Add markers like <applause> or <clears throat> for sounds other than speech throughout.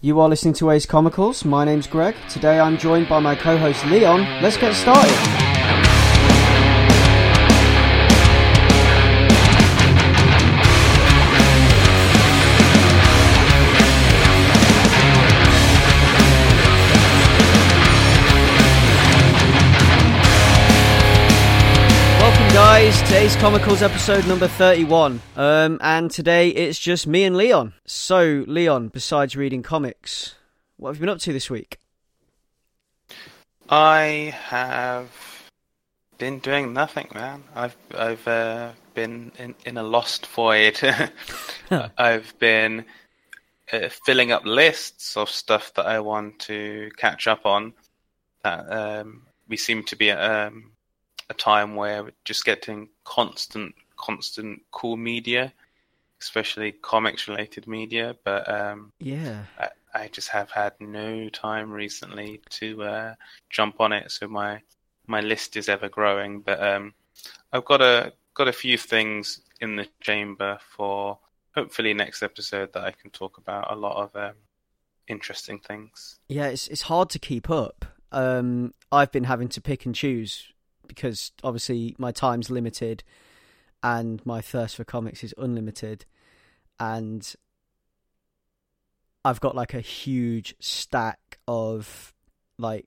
You are listening to Ace Comicals. My name's Greg. Today I'm joined by my co host Leon. Let's get started. Guys, Comicals episode number 31. Um, and today it's just me and Leon. So, Leon, besides reading comics, what have you been up to this week? I have been doing nothing, man. I've I've uh, been in, in a lost void. <laughs> <laughs> I've been uh, filling up lists of stuff that I want to catch up on. That um, we seem to be at um, a time where we're just getting constant, constant cool media, especially comics related media. But um, Yeah. I, I just have had no time recently to uh, jump on it, so my my list is ever growing. But um, I've got a got a few things in the chamber for hopefully next episode that I can talk about. A lot of um, interesting things. Yeah, it's it's hard to keep up. Um, I've been having to pick and choose because obviously my time's limited, and my thirst for comics is unlimited, and I've got like a huge stack of like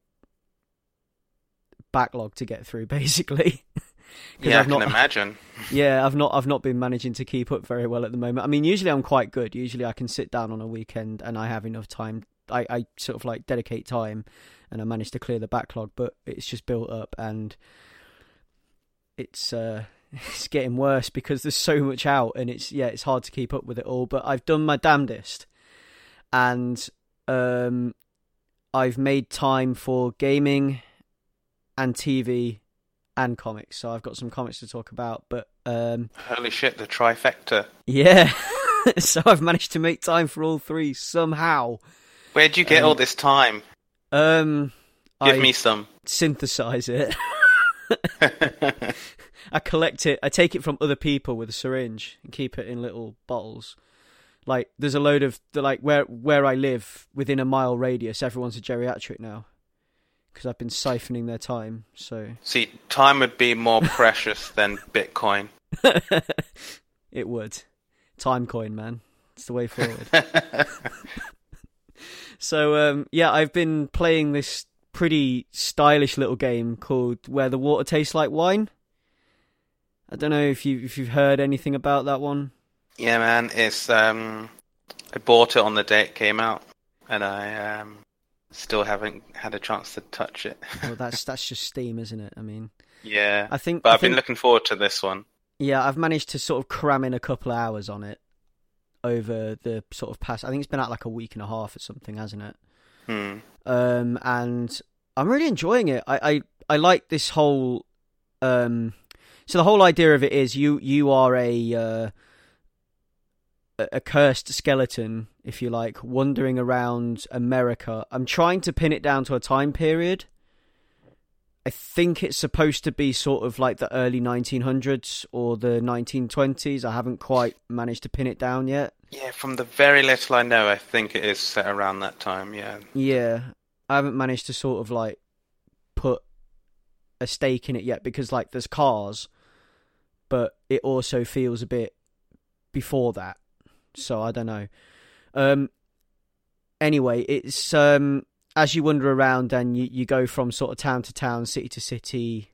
backlog to get through, <laughs> basically. Yeah, I've I can not- imagine. <laughs> Yeah, I've not I've not been managing to keep up very well at the moment. I mean, usually I'm quite good. Usually I can sit down on a weekend and I have enough time. I, I sort of like dedicate time and I manage to clear the backlog, but it's just built up and it's uh <laughs> it's getting worse because there's so much out and it's yeah, it's hard to keep up with it all, but I've done my damnedest. And um I've made time for gaming and TV and comics. So I've got some comics to talk about, but um Holy shit, the trifecta. yeah. <laughs> so I've managed to make time for all three somehow. Where'd you get Um, all this time? Um Give I me some. synthesize it. <laughs> <laughs> I collect it. I take it from other people with a syringe and keep it in little bottles. Like there's a load of the like where where I live within a mile radius. Everyone's a geriatric now because I've been siphoning their time. So See, time would be more precious than Bitcoin. <laughs> it would time coin, man. It's the way forward. <laughs> So um, yeah, I've been playing this pretty stylish little game called Where the Water Tastes Like Wine. I don't know if you if you've heard anything about that one. Yeah, man, it's um, I bought it on the day it came out, and I um, still haven't had a chance to touch it. Well, <laughs> that's that's just Steam, isn't it? I mean, yeah, I think. but I I've been looking forward to this one. Yeah, I've managed to sort of cram in a couple of hours on it over the sort of past. I think it's been out like a week and a half or something, hasn't it? Hmm. um, and I'm really enjoying it. I, I, I like this whole. Um, so the whole idea of it is you you are a uh, a a cursed skeleton, if you like, wandering around America. I'm trying to pin it down to a time period. I think it's supposed to be sort of like the early 1900s or the 1920s. I haven't quite managed to pin it down yet. Yeah, from the very little I know, I think it is set around that time. Yeah, Yeah, I haven't managed to sort of like put a stake in it yet because like there's cars, but it also feels a bit before that. So I don't know. Um anyway, it's um as you wander around and you, you go from sort of town to town, city to city,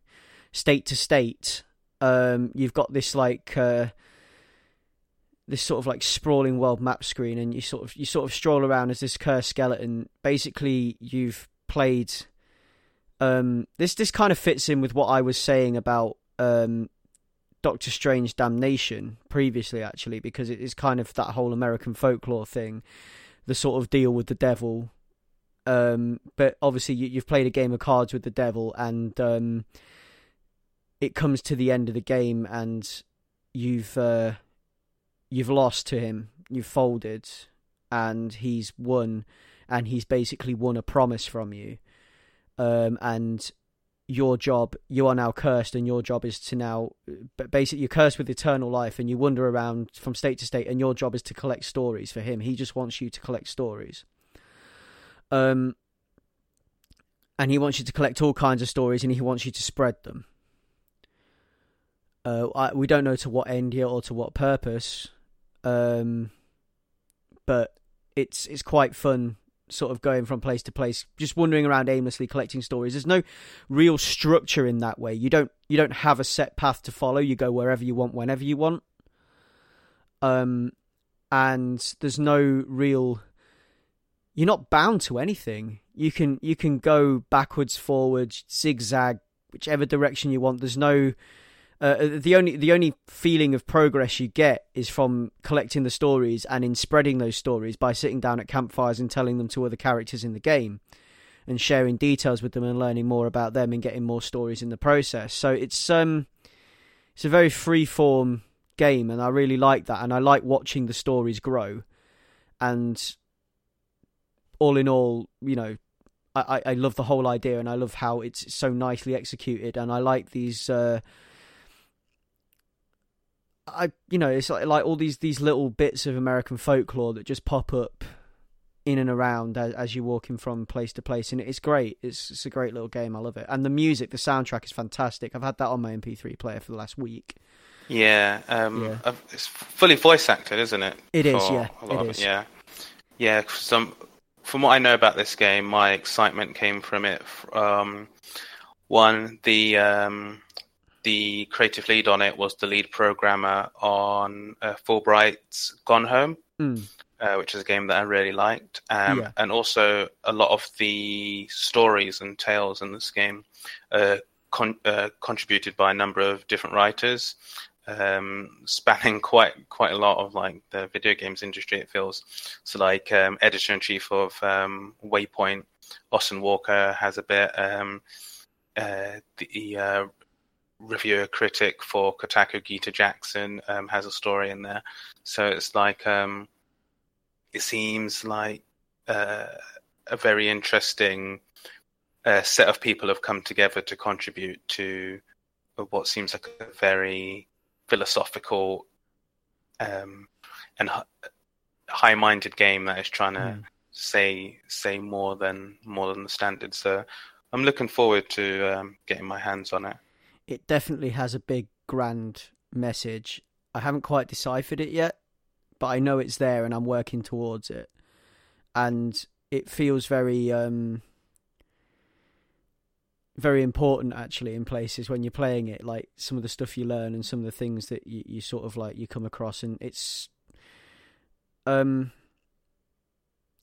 state to state, um you've got this like uh this sort of like sprawling world map screen and you sort of you sort of stroll around as this cursed skeleton. Basically, you've played um this this kind of fits in with what I was saying about um Doctor Strange Damnation previously actually because it is kind of that whole American folklore thing, the sort of deal with the devil. Um but obviously you, you've played a game of cards with the devil and um it comes to the end of the game and you've uh you've lost to him, you've folded, and he's won, and he's basically won a promise from you. Um, and your job, you are now cursed, and your job is to now, but basically, you're cursed with eternal life, and you wander around from state to state, and your job is to collect stories for him. He just wants you to collect stories. Um, and he wants you to collect all kinds of stories, and he wants you to spread them. Uh, I, we don't know to what end yet or to what purpose, um, but it's it's quite fun sort of going from place to place, just wandering around aimlessly collecting stories. There's no real structure in that way. You don't you don't have a set path to follow. You go wherever you want, whenever you want. Um, and there's no real. You're not bound to anything. You can you can go backwards, forwards, zigzag, whichever direction you want. There's no uh, the only the only feeling of progress you get is from collecting the stories and in spreading those stories by sitting down at campfires and telling them to other characters in the game and sharing details with them and learning more about them and getting more stories in the process. So it's um it's a very free form game and I really like that and I like watching the stories grow and all in all, you know, I, I love the whole idea and I love how it's so nicely executed and I like these uh I you know it's like, like all these these little bits of American folklore that just pop up in and around as, as you're walking from place to place, and it's great. It's it's a great little game. I love it, and the music, the soundtrack is fantastic. I've had that on my MP3 player for the last week. Yeah, um, yeah. it's fully voice acted, isn't it? It is, yeah. It is. It, yeah, yeah. Some from what I know about this game, my excitement came from it. Um, one, the um, the creative lead on it was the lead programmer on uh, Fullbright's Gone Home, mm. uh, which is a game that I really liked, um, yeah. and also a lot of the stories and tales in this game uh, con- uh, contributed by a number of different writers. Um, spanning <laughs> quite quite a lot of like the video games industry, it feels. So, like um, editor in chief of um, Waypoint, Austin Walker has a bit. Um, uh, the uh, reviewer critic for Kotaku, Gita Jackson, um, has a story in there. So it's like um, it seems like uh, a very interesting uh, set of people have come together to contribute to what seems like a very philosophical um, and high-minded game that is trying to mm. say say more than more than the standard. So I'm looking forward to um, getting my hands on it it definitely has a big grand message. I haven't quite deciphered it yet, but I know it's there and I'm working towards it. And it feels very um very important actually in places when you're playing it like some of the stuff you learn and some of the things that you, you sort of like you come across and it's um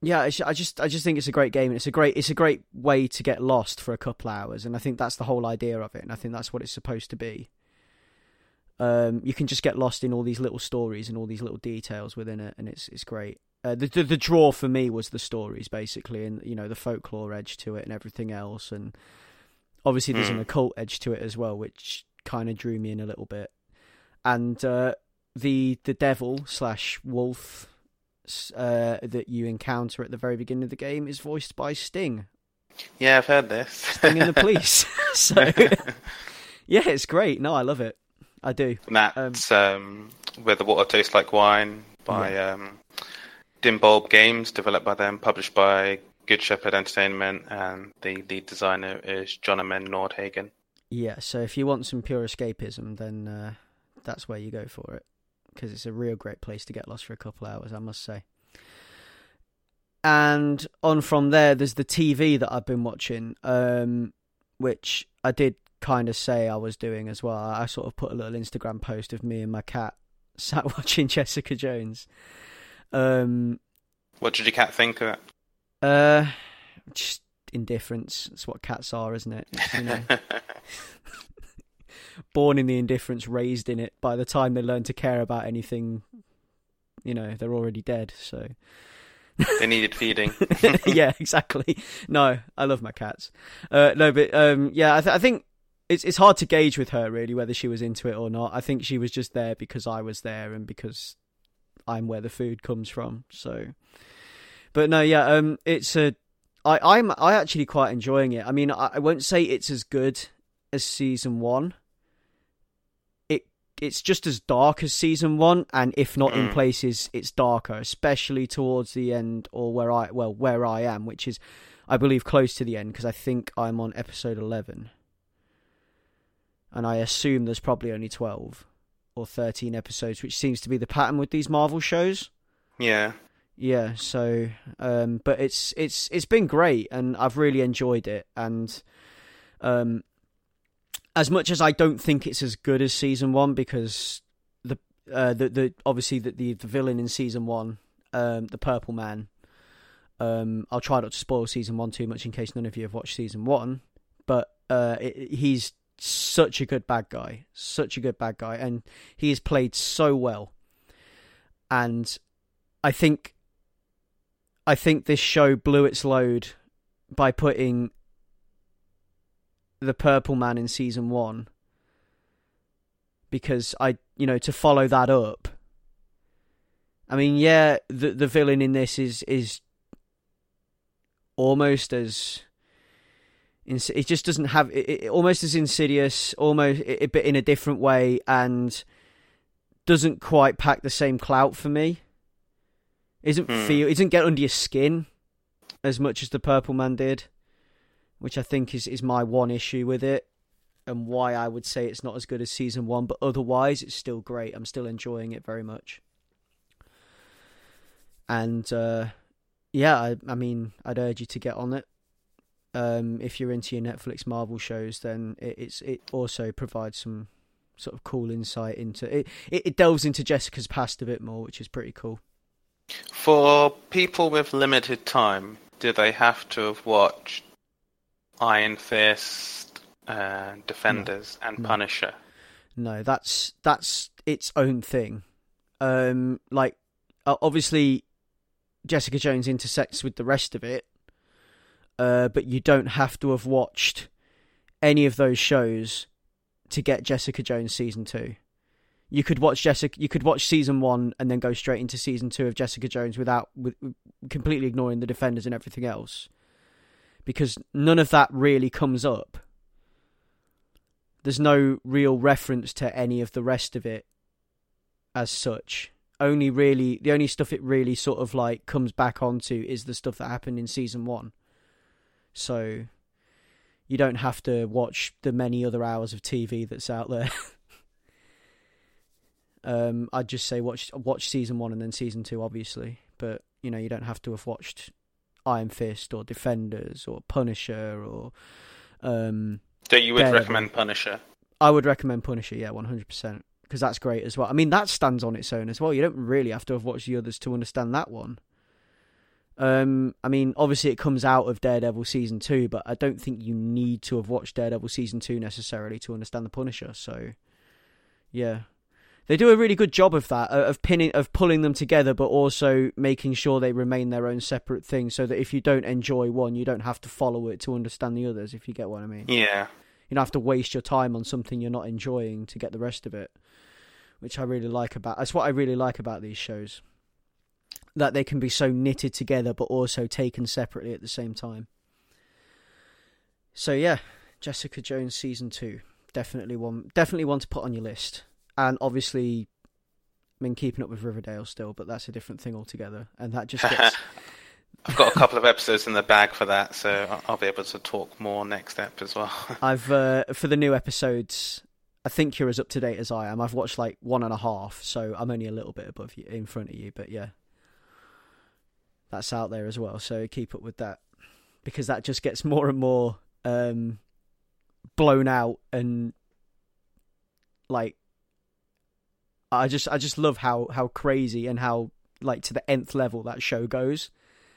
yeah, I just I just think it's a great game. and It's a great it's a great way to get lost for a couple hours, and I think that's the whole idea of it, and I think that's what it's supposed to be. Um, you can just get lost in all these little stories and all these little details within it, and it's it's great. Uh, the, the, the draw for me was the stories basically, and you know the folklore edge to it and everything else, and obviously there's an hmm. occult edge to it as well, which kind of drew me in a little bit. And uh, the the devil slash wolf uh, that you encounter at the very beginning of the game is voiced by Sting. Yeah, I've heard this. Sting and the <laughs> police. <laughs> so, <laughs> yeah, it's great. No, I love it. I do. And that's um, um, Where the Water Tastes Like Wine by yeah. um, Dim Bulb Games, developed by them, published by Good Shepherd Entertainment, and the lead designer is Johnnemann Nordhagen. Yeah, so if you want some pure escapism, then uh, that's where you go for it because it's a real great place to get lost for a couple hours, I must say. And on from there, there's the TV that I've been watching, um, which I did kind of say I was doing as well. I sort of put a little Instagram post of me and my cat <laughs> sat watching Jessica Jones. Um, what did your cat think of it? Uh, just indifference. That's what cats are, isn't it? You know? <laughs> born in the indifference, raised in it. By the time they learn to care about anything, you know, they're already dead. So they needed feeding. <laughs> yeah, exactly. No, I love my cats. Uh, no, but um, yeah, I, th- I think it's it's hard to gauge with her really whether she was into it or not. I think she was just there because I was there and because I'm where the food comes from. So, but no, yeah, um, it's a. I I'm I actually quite enjoying it. I mean, I, I won't say it's as good as season one, it's just as dark as season one, and if not in Mm. places, it's darker, especially towards the end or where I well where I am, which is I believe close to the end because I think I'm on episode eleven, and I assume there's probably only twelve or thirteen episodes, which seems to be the pattern with these Marvel shows. Yeah. Yeah, so um but it's it's it's been great and I've really enjoyed it and um as much as I don't think it's as good as season 1 because the uh the the obviously the the, the villain in season 1 um the purple man um I'll try not to spoil season 1 too much in case none of you have watched season 1 but uh it, he's such a good bad guy such a good bad guy and he is played so well. And I think I think this show blew its load by putting the Purple Man in season one because I, you know, to follow that up. I mean, yeah, the the villain in this is is almost as it just doesn't have it, it almost as insidious, almost a bit in a different way, and doesn't quite pack the same clout for me. Isn't Hmm. feel isn't get under your skin as much as the Purple Man did, which I think is is my one issue with it, and why I would say it's not as good as season one. But otherwise, it's still great. I'm still enjoying it very much. And uh, yeah, I, I mean, I'd urge you to get on it. Um, if you're into your Netflix Marvel shows, then it, it's it also provides some sort of cool insight into it. It, it delves into Jessica's past a bit more, which is pretty cool. For people with limited time, do they have to have watched Iron Fist, uh, Defenders, and No. Punisher? No, that's that's its own thing. Um, like uh, obviously, Jessica Jones intersects with the rest of it, uh, but you don't have to have watched any of those shows to get Jessica Jones season two. You could watch Jessica. You could watch season one and then go straight into season two of Jessica Jones without with, completely ignoring the Defenders and everything else, because none of that really comes up there's no real reference to any of the rest of it as such. Only really the only stuff it really sort of like comes back onto is the stuff that happened in season one. So you don't have to watch the many other hours of TV that's out there. <laughs> um, I'd just say watch watch season one and then season two, obviously. But you know, you don't have to have watched Iron Fist or Defenders or Punisher or um So you would Daredevil. recommend Punisher? I would recommend Punisher, yeah, one hundred percent, because that's great as well. I mean, that stands on its own as well. You don't really have to have watched the others to understand that one. Um, I mean, obviously it comes out of Daredevil season two, but I don't think you need to have watched Daredevil season two necessarily to understand the Punisher. So, yeah, they do a really good job of that, uh, of pinning, of pulling them together, but also making sure they remain their own separate thing, so that if you don't enjoy one, you don't have to follow it to understand the others. If you get what I mean Yeah. you don't have to waste your time on something you're not enjoying to get the rest of it which i really like about that's what i really like about these shows that they can be so knitted together but also taken separately at the same time so yeah jessica jones season 2 definitely one definitely one to put on your list and obviously i mean keeping up with riverdale still but that's a different thing altogether and that just gets <laughs> I've got a couple of episodes in the bag for that, so I'll be able to talk more next ep as well. <laughs> I've uh, for the new episodes. I think you're as up to date as I am. I've watched like one and a half, so I'm only a little bit above you, in front of you. But yeah, that's out there as well. So keep up with that because that just gets more and more um, blown out and like I just I just love how how crazy and how like to the nth level that show goes.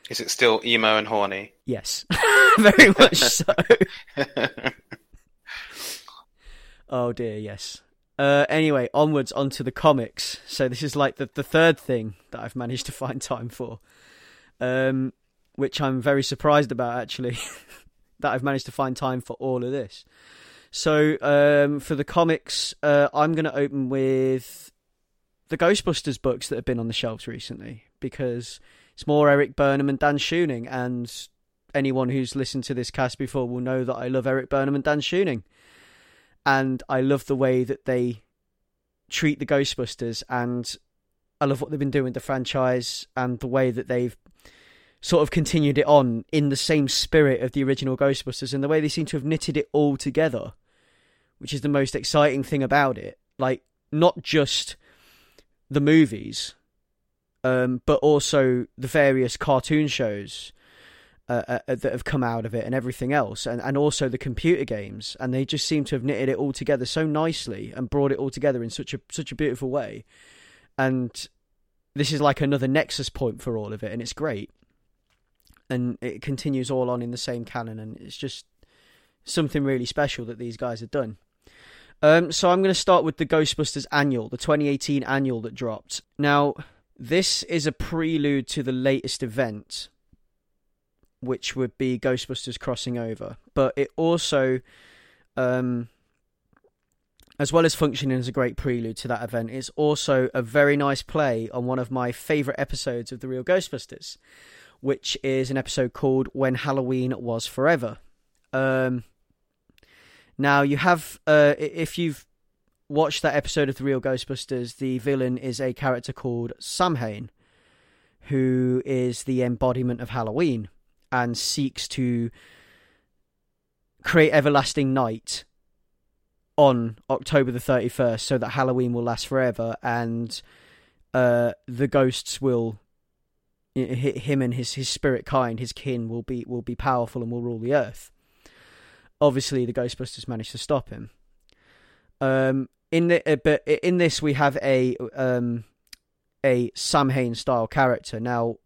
Is it still emo and horny? Yes, <laughs> very much <laughs> so. Oh dear, yes. Uh, anyway, onwards onto the comics. So this is like the, the third thing that I've managed to find time for, um, which I'm very surprised about actually, <laughs> that I've managed to find time for all of this. So um, for the comics, uh, I'm going to open with the Ghostbusters books that have been on the shelves recently because it's more Erik Burnham and Dan Schoening, and anyone who's listened to this cast before will know that I love Erik Burnham and Dan Schoening and I love the way that they treat the Ghostbusters, and I love what they've been doing with the franchise and the way that they've sort of continued it on in the same spirit of the original Ghostbusters, and the way they seem to have knitted it all together, which is the most exciting thing about it. Like not just the movies, um, but also the various cartoon shows uh, uh, uh, that have come out of it and everything else, and, and also the computer games, and they just seem to have knitted it all together so nicely and brought it all together in such a such a beautiful way. And this is like another nexus point for all of it, and it's great. And it continues all on in the same canon, and it's just something really special that these guys have done. Um, so I'm going to start with the Ghostbusters annual, the 2018 annual that dropped. Now, this is a prelude to the latest event, which would be Ghostbusters crossing over. But it also, um, as well as functioning as a great prelude to that event, it's also a very nice play on one of my favourite episodes of The Real Ghostbusters, which is an episode called When Halloween Was Forever. Um, now, you have, uh, if you've watched that episode of The Real Ghostbusters, the villain is a character called Samhain, who is the embodiment of Halloween and seeks to create everlasting night on October the 31st so that Halloween will last forever and uh, the ghosts will him and his his spirit kind his kin will be will be powerful and will rule the earth obviously the ghostbusters managed to stop him um in the uh, but in this we have a um a Samhain style character. Now,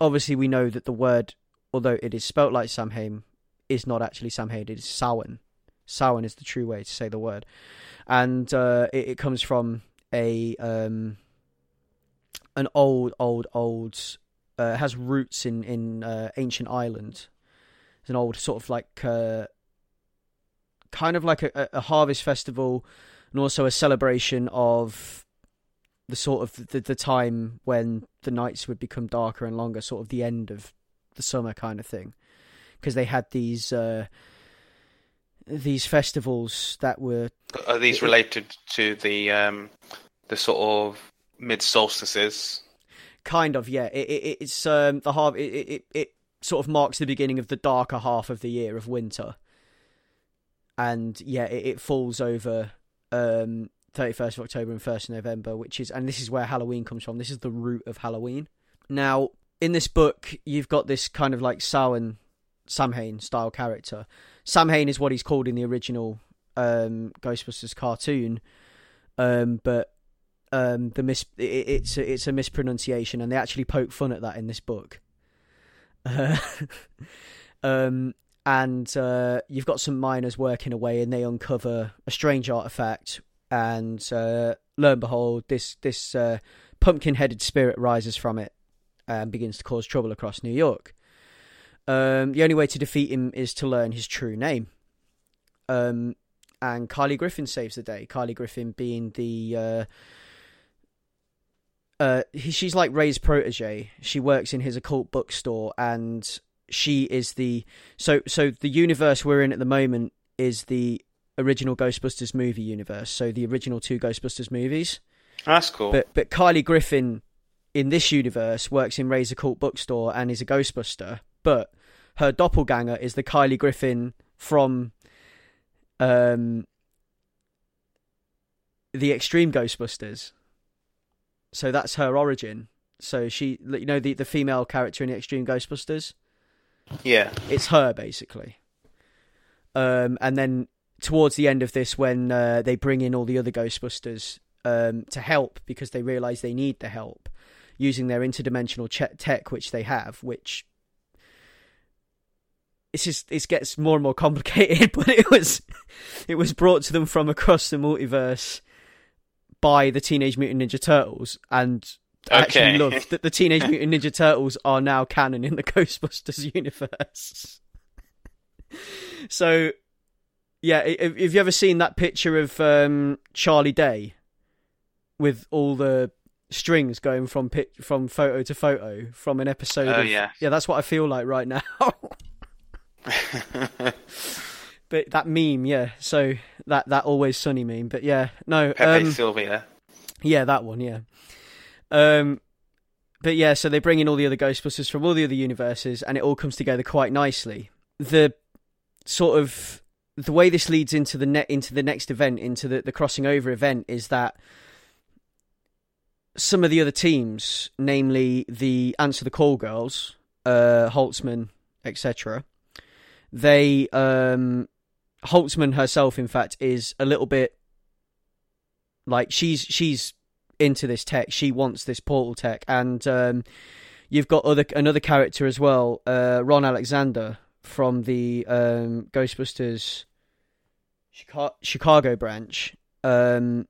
obviously, we know that the word, although it is spelt like Samhain, is not actually Samhain. It is Samhain. Samhain is the true way to say the word, and uh, it, it, comes from a um an old, old, old. Uh, has roots in in uh, ancient Ireland. It's an old sort of like uh, kind of like a, a harvest festival and also a celebration of the sort of the, the time when the nights would become darker and longer, sort of the end of the summer kind of thing, because they had these uh, these festivals that were. Are these related to the um, the sort of mid solstices? Kind of, yeah. It, it, it's um, the half. It, it it sort of marks the beginning of the darker half of the year of winter and yeah, it, it falls over um, 31st of October and 1st of November, which is, and this is where Halloween comes from. This is the root of Halloween. Now, in this book, you've got this kind of like Samhain, Samhain style character. Samhain is what he's called in the original um, Ghostbusters cartoon, um, but um, the mis- it, it's a, it's a mispronunciation, and they actually poke fun at that in this book. Uh, <laughs> um, and uh, you've got some miners working away, and they uncover a strange artifact. And uh, lo and behold, this this uh, pumpkin-headed spirit rises from it and begins to cause trouble across New York. Um, the only way to defeat him is to learn his true name. Um, and Kylie Griffin saves the day. Kylie Griffin being the uh, uh, she's like Ray's protege. She works in his occult bookstore, and she is the so so the universe we're in at the moment is the original Ghostbusters movie universe. So the original two Ghostbusters movies. That's cool. But but Kylie Griffin in this universe works in Ray's Occult Bookstore and is a Ghostbuster. But her doppelganger is the Kylie Griffin from um the Extreme Ghostbusters. So that's her origin. So she, you know, the the female character in the Extreme Ghostbusters. Yeah, it's her basically. Um, and then towards the end of this, when uh, they bring in all the other Ghostbusters um, to help because they realise they need the help using their interdimensional ch- tech, which they have, which it's just it gets more and more complicated. <laughs> But it was it was brought to them from across the multiverse by the Teenage Mutant Ninja Turtles, and okay. actually love that the Teenage <laughs> Mutant Ninja Turtles are now canon in the <laughs> Ghostbusters universe. <laughs> so, yeah, have you ever seen that picture of um, Charlie Day with all the strings going from pit- from photo to photo from an episode? Oh of, yeah, yeah, that's what I feel like right now. But that meme, yeah. So that that always sunny meme, but yeah, no, Pepe um, Silvia. yeah, that one, yeah. Um, but yeah, so they bring in all the other Ghostbusters from all the other universes, and it all comes together quite nicely. The sort of the way this leads into the net into the next event, into the, the crossing over event, is that some of the other teams, namely the Answer the Call girls, uh, Holtzmann, etc., they um, Holtzmann herself, in fact, is a little bit like she's she's into this tech. She wants this portal tech, and um, you've got other another character as well, uh, Ron Alexander from the um, Ghostbusters Chicago, branch. Um,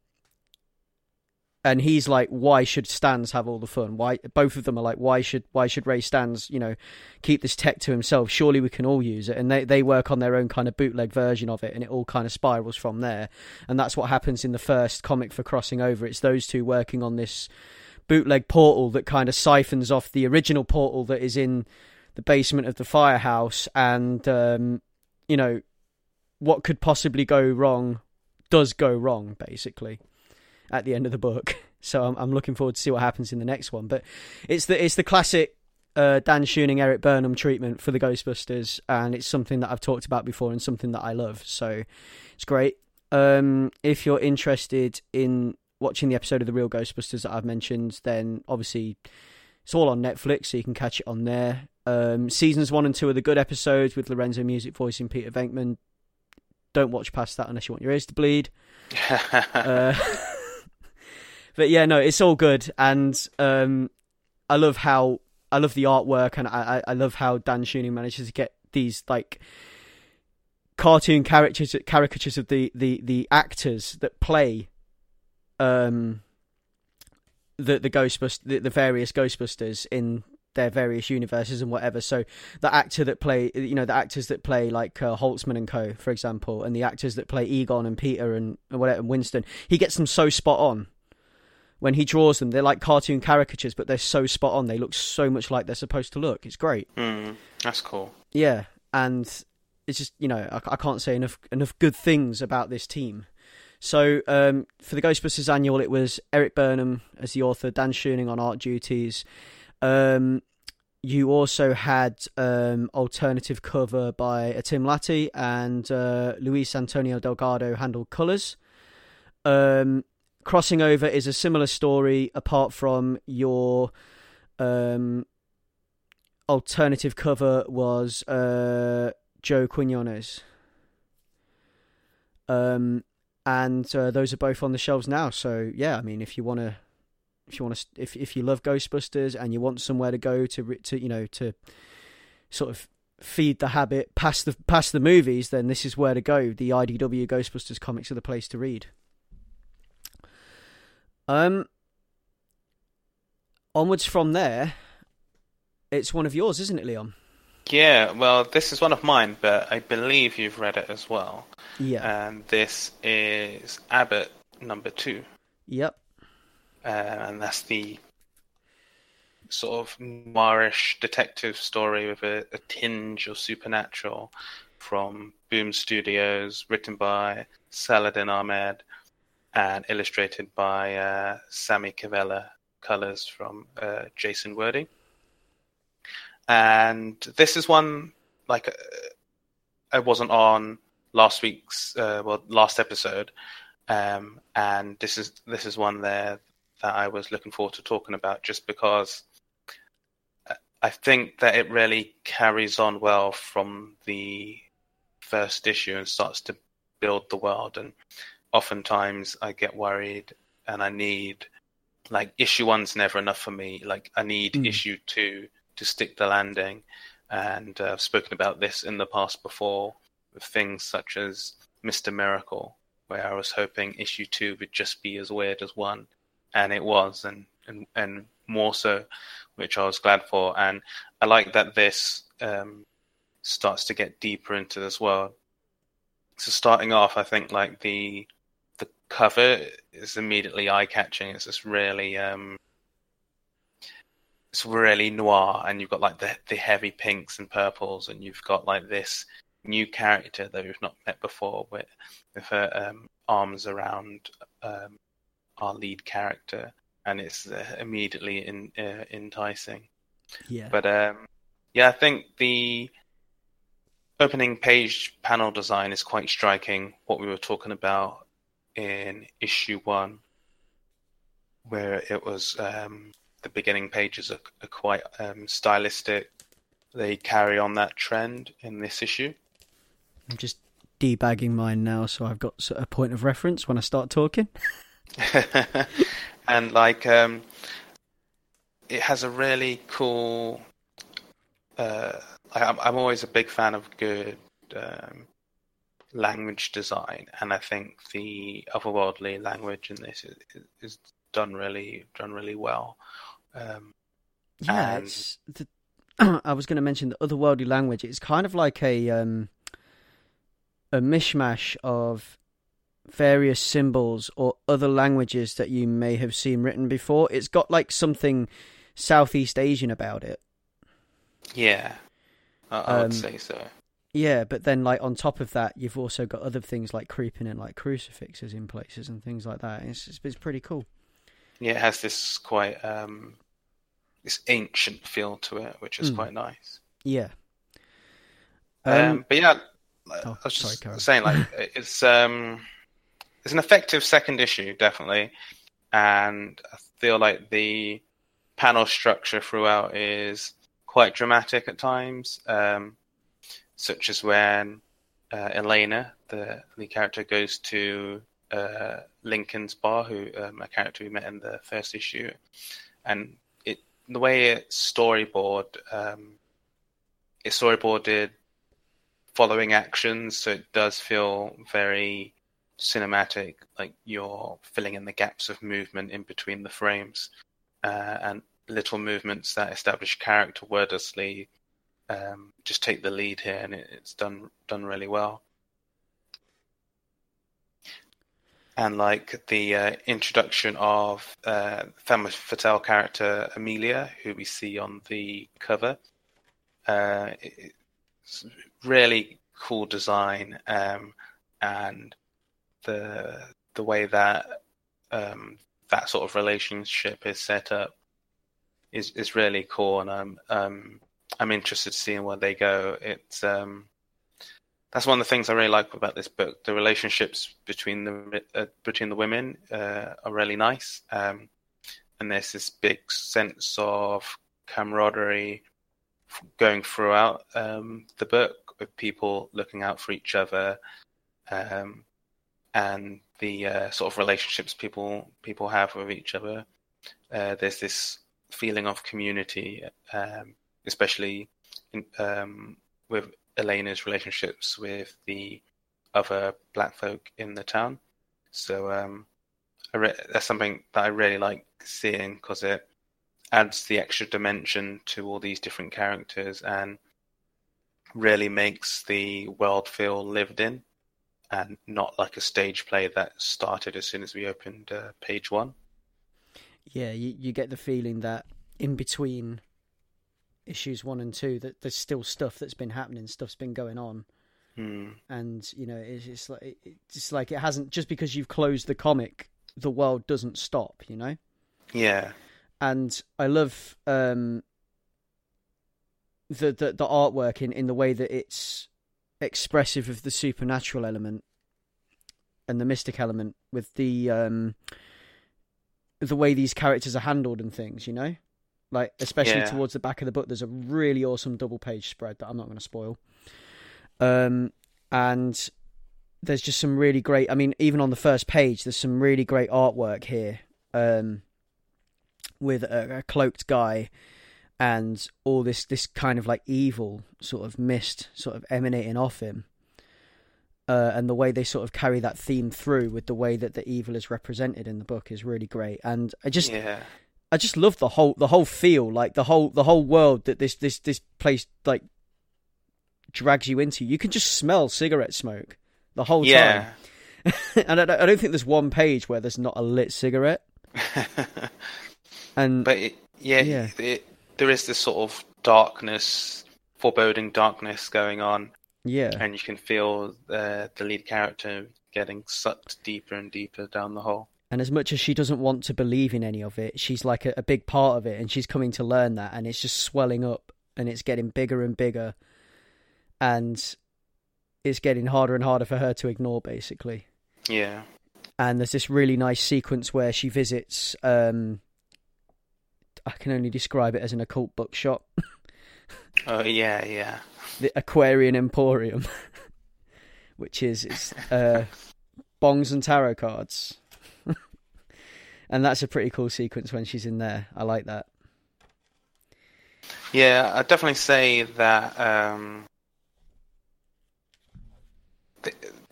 and he's like, "Why should Stantz have all the fun? Why?" Both of them are like, "Why should Why should Ray Stantz, you know, keep this tech to himself? Surely we can all use it." And they they work on their own kind of bootleg version of it, and it all kind of spirals from there. And that's what happens in the first comic for Crossing Over. It's those two working on this bootleg portal that kind of siphons off the original portal that is in the basement of the firehouse, and um, you know, what could possibly go wrong does go wrong, basically at the end of the book. <laughs> So I'm, I'm looking forward to see what happens in the next one. But it's the it's the classic uh, Dan Schoening, Erik Burnham treatment for the Ghostbusters, and it's something that I've talked about before and something that I love. So it's great. Um, if you're interested in watching the episode of the Real Ghostbusters that I've mentioned, then obviously it's all on Netflix, so you can catch it on there. Um, seasons one and two are the good episodes with Lorenzo Music voicing Peter Venkman. Don't watch past that unless you want your ears to bleed. <laughs> uh, <laughs> but yeah, no, it's all good, and um, I love how I love the artwork, and I I love how Dan Schoening manages to get these like cartoon characters caricatures of the the the actors that play um the the Ghostbusters the, the various Ghostbusters in their various universes and whatever. So the actor that play, you know, the actors that play like uh, Holtzmann and Co, for example, and the actors that play Egon and Peter and, and whatever and Winston, he gets them so spot on when he draws them. They're like cartoon caricatures, but they're so spot on. They look so much like they're supposed to look. It's great. Mm, that's cool. Yeah, and it's just you know I, I, can't say enough enough good things about this team. So um, for the Ghostbusters annual, it was Erik Burnham as the author, Dan Schoening on art duties. Um, you also had um, alternative cover by uh, Tim Lattie and uh, Luis Antonio Delgado handled colours. Um, Crossing Over is a similar story, apart from your um, alternative cover was uh, Joe Quinones. Um, and uh, those are both on the shelves now. So yeah, I mean, if you want to, if you want to, if if you love Ghostbusters and you want somewhere to go to to you know to sort of feed the habit past the past the movies, then this is where to go. The IDW Ghostbusters comics are the place to read. Um, onwards from there, it's one of yours, isn't it, Leon? Yeah, well, this is one of mine, but I believe you've read it as well. Yeah. And this is Abbott number two. Yep. Uh, and that's the sort of noirish detective story with a, a tinge of supernatural from Boom Studios, written by Saladin Ahmed and illustrated by uh, Sami Kivelä, colors from uh, Jason Wordie. And this is one like uh, I wasn't on last week's uh, well last episode, um, and this is this is one there that I was looking forward to talking about just because I think that it really carries on well from the first issue and starts to build the world and oftentimes I get worried and I need like issue one's never enough for me. Like I need mm. issue two to stick the landing. And uh, I've spoken about this in the past before with things such as Mr. Miracle, where I was hoping issue two would just be as weird as one. And it was, and, and, and more so, which I was glad for. And I like that this um, starts to get deeper into this world. So starting off, I think like the cover is immediately eye catching. It's just really um, it's really noir, and you've got like the the heavy pinks and purples, and you've got like this new character that we've not met before, with with her um, arms around um, our lead character, and it's uh, immediately in, uh, enticing. Yeah. But um, yeah, I think the opening page panel design is quite striking. What we were talking about in issue one, where it was um, the beginning pages are, are quite um, stylistic. They carry on that trend in this issue. I'm just debagging mine now, so I've got a point of reference when I start talking. <laughs> <laughs> and like, um, it has a really cool. Uh, I'm, I'm always a big fan of good um, language design, and I think the otherworldly language in this is, is done really done really well. Um, yeah, and- it's the, <clears throat> I was going to mention the otherworldly language. It's kind of like a um, a mishmash of various symbols or other languages that you may have seen written before. It's got like something Southeast Asian about it. yeah, I, I Um, would say so. Yeah, but then like on top of that, you've also got other things like creeping in like crucifixes in places and things like that. It's it's, it's pretty cool. Yeah, it has this quite um, this ancient feel to it, which is Mm. quite nice. Yeah. Um, Um, but yeah, oh, I was just Karen. saying, like <laughs> it's um, it's an effective second issue, definitely, and I feel like the panel structure throughout is quite dramatic at times, um, such as when uh, Elena, the character, goes to uh, Lincoln's bar, who um, a character we met in the first issue, and it the way it's storyboard, um, it's storyboarded following actions, so it does feel very cinematic, like you're filling in the gaps of movement in between the frames, uh, and little movements that establish character wordlessly um, just take the lead here, and it, it's done done really well. And like the uh, introduction of uh, Femme Fatale character Amelia, who we see on the cover, uh, it's really cool design, um, and the the way that um, that sort of relationship is set up is is really cool, and I'm um, I'm interested to see where they go. It's um, that's one of the things I really like about this book. The relationships between the uh, between the women uh, are really nice, um, and there's this big sense of camaraderie going throughout um, the book with people looking out for each other, um, and the uh, sort of relationships people people have with each other. Uh, there's this feeling of community, um, especially in, um, with Elena's relationships with the other black folk in the town. So um, re- that's something that I really like seeing because it adds the extra dimension to all these different characters and really makes the world feel lived in and not like a stage play that started as soon as we opened uh, page one. Yeah, you, you get the feeling that in between issues one and two, that there's still stuff that's been happening, stuff's been going on, Hmm. and you know, it's just like it- it's like it hasn't just because you've closed the comic, the world doesn't stop, you know. Yeah, And I love um, the, the the artwork in in the way that it's expressive of the supernatural element and the mystic element with the um the way these characters are handled and things, you know? Like especially Yeah. towards the back of the book there's a really awesome double page spread that I'm not going to spoil. Um and there's just some really great I mean even on the first page there's some really great artwork here. Um with a, a cloaked guy and all this this kind of like evil sort of mist sort of emanating off him uh, and the way they sort of carry that theme through with the way that the evil is represented in the book is really great and i just yeah, i just love the whole the whole feel like the whole the whole world that this this this place like drags you into you can just smell cigarette smoke the whole yeah. time <laughs> and I, don't- I don't think there's one page where there's not a lit cigarette <laughs> and but it, yeah, Yeah. It, there is this sort of darkness, foreboding darkness going on, Yeah. and you can feel uh, the lead character getting sucked deeper and deeper down the hole. And as much as she doesn't want to believe in any of it, she's like a, a big part of it, and she's coming to learn that, and it's just swelling up, and it's getting bigger and bigger, and it's getting harder and harder for her to ignore, basically. Yeah, And there's this really nice sequence where she visits. Um, I can only describe it as an occult bookshop, <laughs> oh yeah, yeah. the Aquarian Emporium, <laughs> which is it's uh, <laughs> bongs and tarot cards. And that's a pretty cool sequence when she's in there. I like that. Yeah, I'd definitely say that um,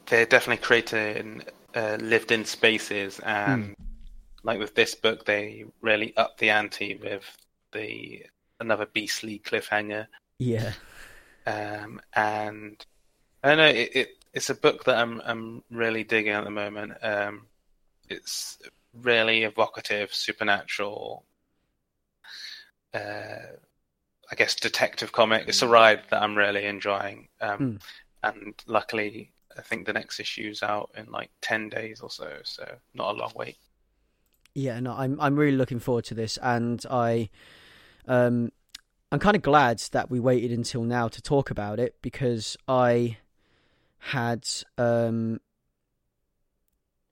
they're definitely creating uh, lived-in spaces, and like with this book, they really up the ante with the another beastly cliffhanger. Yeah, Um, and I don't know, it, it it's a book that I'm I'm really digging at the moment. Um, it's really evocative, supernatural. Uh, I guess detective comic. It's a ride that I'm really enjoying. Um, Mm. and luckily, I think the next issue's out in like ten days or so, so not a long wait. yeah. No, I'm I'm really looking forward to this, and I, um, I'm kind of glad that we waited until now to talk about it because I had um,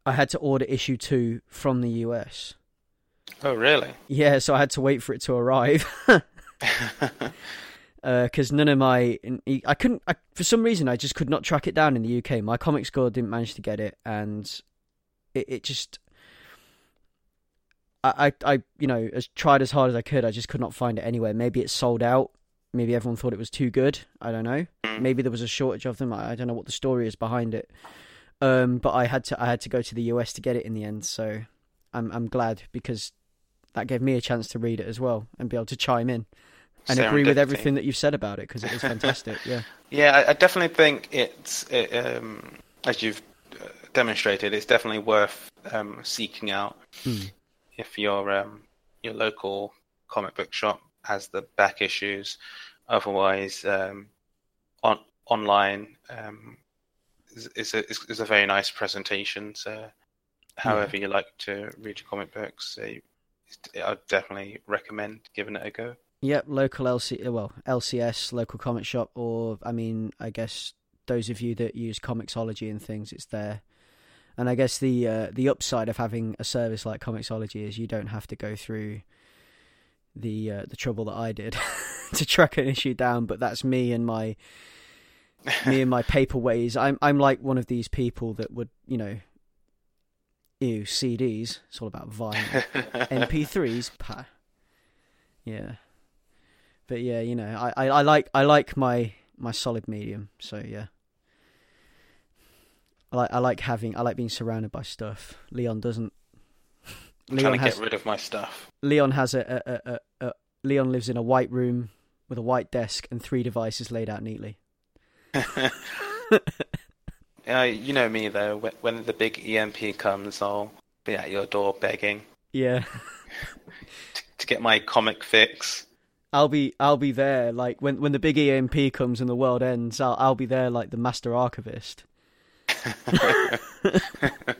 I had to order issue two from the US. Oh, really? Yeah, so I had to wait for it to arrive. <laughs> <laughs> Uh, because none of my I couldn't I, for some reason I just could not track it down in the UK. My comic score didn't manage to get it, and it, it just I, I I you know as tried as hard as I could, I just could not find it anywhere. Maybe it sold out. Maybe everyone thought it was too good. I don't know. Mm. Maybe there was a shortage of them. I, I don't know what the story is behind it. Um, but I had to I had to go to the US to get it in the end. So I'm I'm glad because that gave me a chance to read it as well and be able to chime in and agree with everything that you've said about it because it was <laughs> fantastic. yeah. Yeah, I, I definitely think it's it, um, as you've uh, demonstrated, it's definitely worth um, seeking out Hmm. if your um, your local comic book shop has the back issues. Otherwise, um, on online um, is, is a is, a very nice presentation. So, however you like to read your comic books, uh, I'd definitely recommend giving it a go. Yep, local LC well LCS local comic shop, or I mean, I guess those of you that use Comixology and things, it's there. And I guess the uh, the upside of having a service like Comixology is you don't have to go through the uh, the trouble that I did <laughs> to track an issue down. But that's me and my me and my paper ways. I'm I'm like one of these people that would you know, ew CDs. It's all about vinyl. <laughs> MP3s, pa. Yeah, but yeah, you know, I, I, I like I like my my solid medium. So yeah, I like I like having I like being surrounded by stuff. Leon doesn't. <laughs> Leon trying to has get rid of my stuff. Leon has a, a, a, a, a Leon lives in a white room with a white desk and three devices laid out neatly. <laughs> Uh, you know me though. When, when the big EMP comes, I'll be at your door begging Yeah, <laughs> to get my comic fix. I'll be I'll be there like when when the big EMP comes and the world ends. I'll I'll be there like the master archivist <laughs>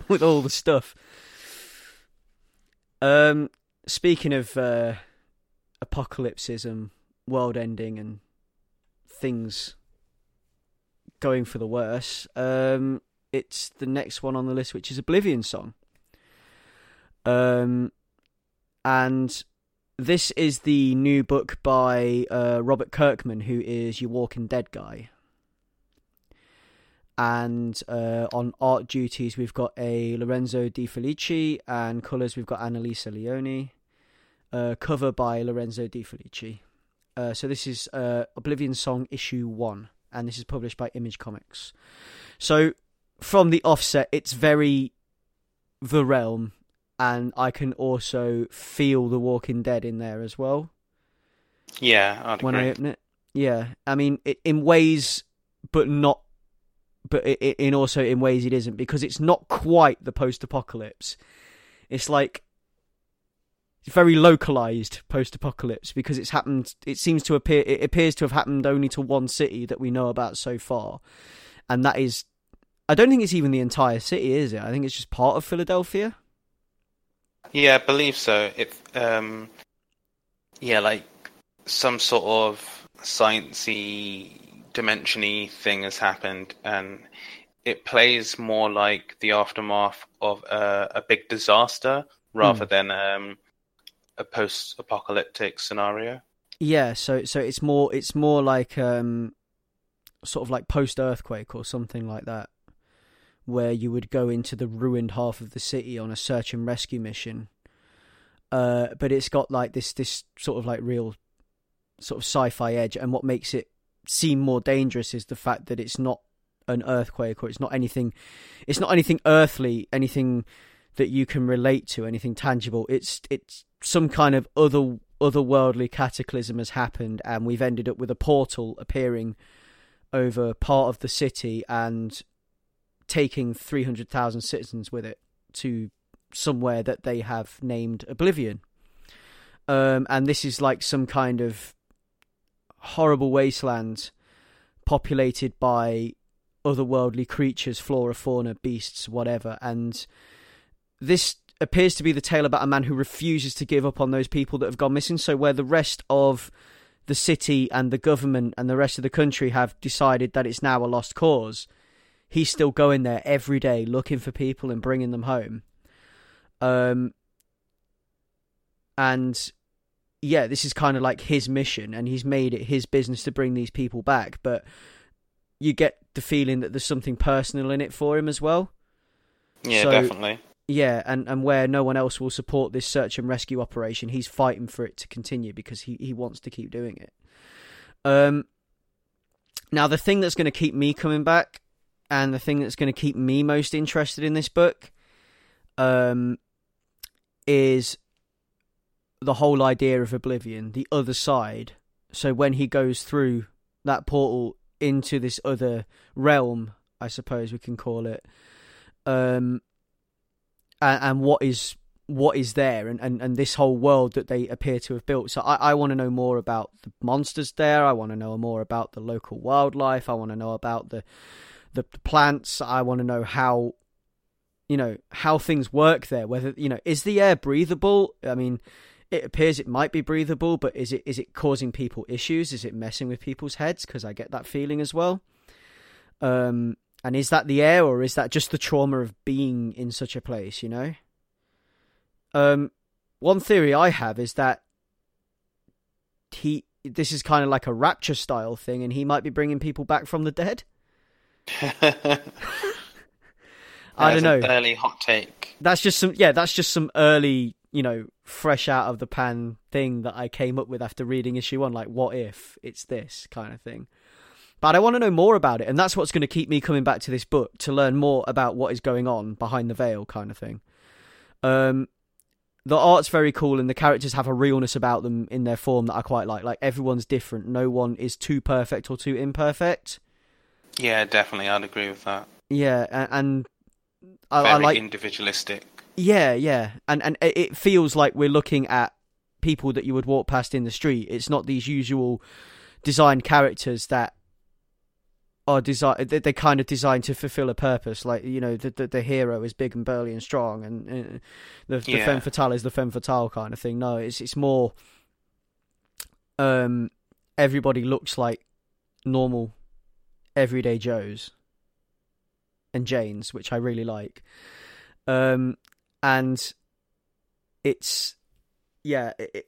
with all the stuff. Um, speaking of uh, apocalypses and world ending and things going for the worse, um, it's the next one on the list, which is Oblivion Song. Um, and this is the new book by uh, Robert Kirkman, who is your Walking Dead guy. And uh, on art duties, we've got a Lorenzo De Felici, and colours, we've got Annalisa Leoni. Uh, cover by Lorenzo De Felici. Uh, so this is uh, Oblivion Song issue one, and this is published by Image Comics. So from the offset, it's very the realm, and I can also feel The Walking Dead in there as well Yeah, I'd when I open it. Yeah, I mean, it, in ways, but not. But it, it, in also in ways it isn't because it's not quite the post-apocalypse. It's like very localized post-apocalypse because it's happened. It seems to appear. It appears to have happened only to one city that we know about so far, and that is. I don't think it's even the entire city, is it? I think it's just part of Philadelphia. Yeah, I believe so. It, um, yeah, like some sort of sciencey, dimensiony thing has happened, and it plays more like the aftermath of a, a big disaster rather Hmm. than um, a post-apocalyptic scenario. Yeah, so so it's more it's more like um sort of like post earthquake or something like that where you would go into the ruined half of the city on a search and rescue mission. Uh but it's got like this this sort of like real sort of sci-fi edge and what makes it seem more dangerous is the fact that it's not an earthquake or it's not anything it's not anything earthly, anything that you can relate to, anything tangible. It's it's some kind of other otherworldly cataclysm has happened, and we've ended up with a portal appearing over part of the city and taking three hundred thousand citizens with it to somewhere that they have named Oblivion. Um, and this is like some kind of horrible wasteland populated by otherworldly creatures, flora, fauna, beasts, whatever. And this appears to be the tale about a man who refuses to give up on those people that have gone missing. So, where the rest of the city and the government and the rest of the country have decided that it's now a lost cause, he's still going there every day looking for people and bringing them home. Um, and yeah, this is kind of like his mission, and he's made it his business to bring these people back. But you get the feeling that there's something personal in it for him as well. Yeah, So- definitely. Yeah, and, and where no one else will support this search and rescue operation, he's fighting for it to continue because he, he wants to keep doing it. Um, now, the thing that's going to keep me coming back, and the thing that's going to keep me most interested in this book, um, is the whole idea of Oblivion, the other side. So when he goes through that portal into this other realm, I suppose we can call it, um, and, and what is what is there and, and, and this whole world that they appear to have built. So I, I want to know more about the monsters there. I want to know more about the local wildlife. I want to know about the, the the plants. I want to know how you know how things work there. Whether you know is the air breathable? I mean, it appears it might be breathable, but is it is it causing people issues? Is it messing with people's heads? Because I get that feeling as well. Um, and is that the air, or is that just the trauma of being in such a place? You know. Um, one theory I have is that he this is kind of like a rapture style thing, and he might be bringing people back from the dead. <laughs> <laughs> I don't know. Early hot take. That's just some yeah, that's just some early, you know, fresh out of the pan thing that I came up with after reading issue one, like what if it's this kind of thing. But I want to know more about it, and that's what's going to keep me coming back to this book to learn more about what is going on behind the veil, kind of thing. Um, the art's very cool, and the characters have a realness about them in their form that I quite like. Like everyone's different; no one is too perfect or too imperfect. Yeah, definitely. I'd agree with that. Yeah, a- and I, I like individualistic. Yeah, yeah, and and it it feels like we're looking at people that you would walk past in the street. It's not these usual designed characters that are designed. They, they're kind of designed to fulfill a purpose. Like you know, the the, the hero is big and burly and strong, and uh, the the femme fatale is the femme fatale kind of thing. No, it's it's more. Um, everybody looks like normal, everyday Joes and Janes, which I really like. Um, and it's yeah, it-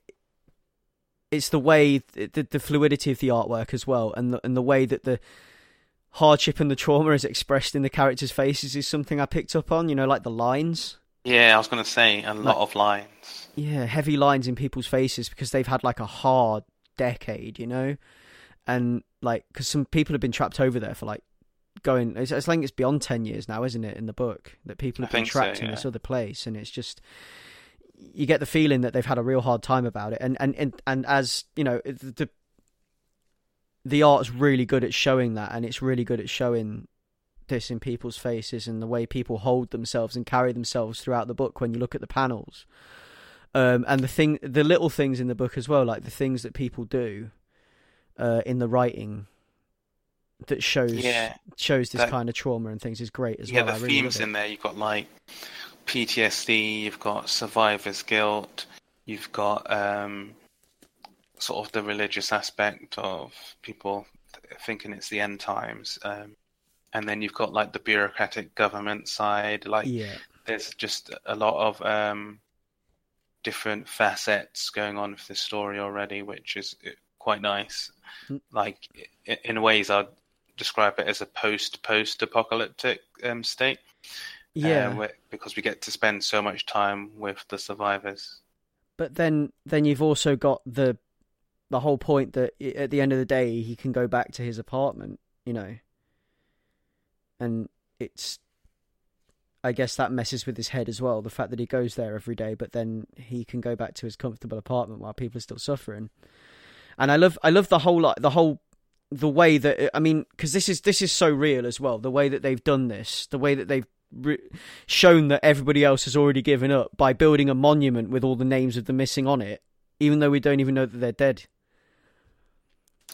it's the way the, the fluidity of the artwork as well, and the, and the way that the hardship and the trauma is expressed in the characters' faces is something I picked up on. You know, like the lines. Yeah, I was going to say a lot of lines. Yeah, heavy lines in people's faces because they've had like a hard decade, you know, and like because some people have been trapped over there for like going. It's, it's like it's beyond ten years now, isn't it? In the book that people I have been think so, trapped in this other place, and it's just you get the feeling that they've had a real hard time about it, and and and, and as you know, the the art's really good at showing that, and it's really good at showing this in people's faces and the way people hold themselves and carry themselves throughout the book when you look at the panels Um, and the thing, the little things in the book as well, like the things that people do uh, in the writing that shows Yeah. shows this That- kind of trauma and things is great as yeah, well. the I really themes in there. You've got like PTSD. You've got survivor's guilt. You've got um, sort of the religious aspect of people thinking it's the end times. Um, and then you've got like the bureaucratic government side. Like Yeah, there's just a lot of um, different facets going on with this story already, which is uh, quite nice. Mm. Like in ways, I'd describe it as a post-post apocalyptic um, state. yeah. uh, because we get to spend so much time with the survivors. but then then you've also got the the whole point that at the end of the day he can go back to his apartment you know and it's i guess that messes with his head as well the fact that he goes there every day but then he can go back to his comfortable apartment while people are still suffering and i love i love the whole the whole the way that i mean because this is this is so real as well the way that they've done this the way that they've re- shown that everybody else has already given up by building a monument with all the names of the missing on it, even though we don't even know that they're dead.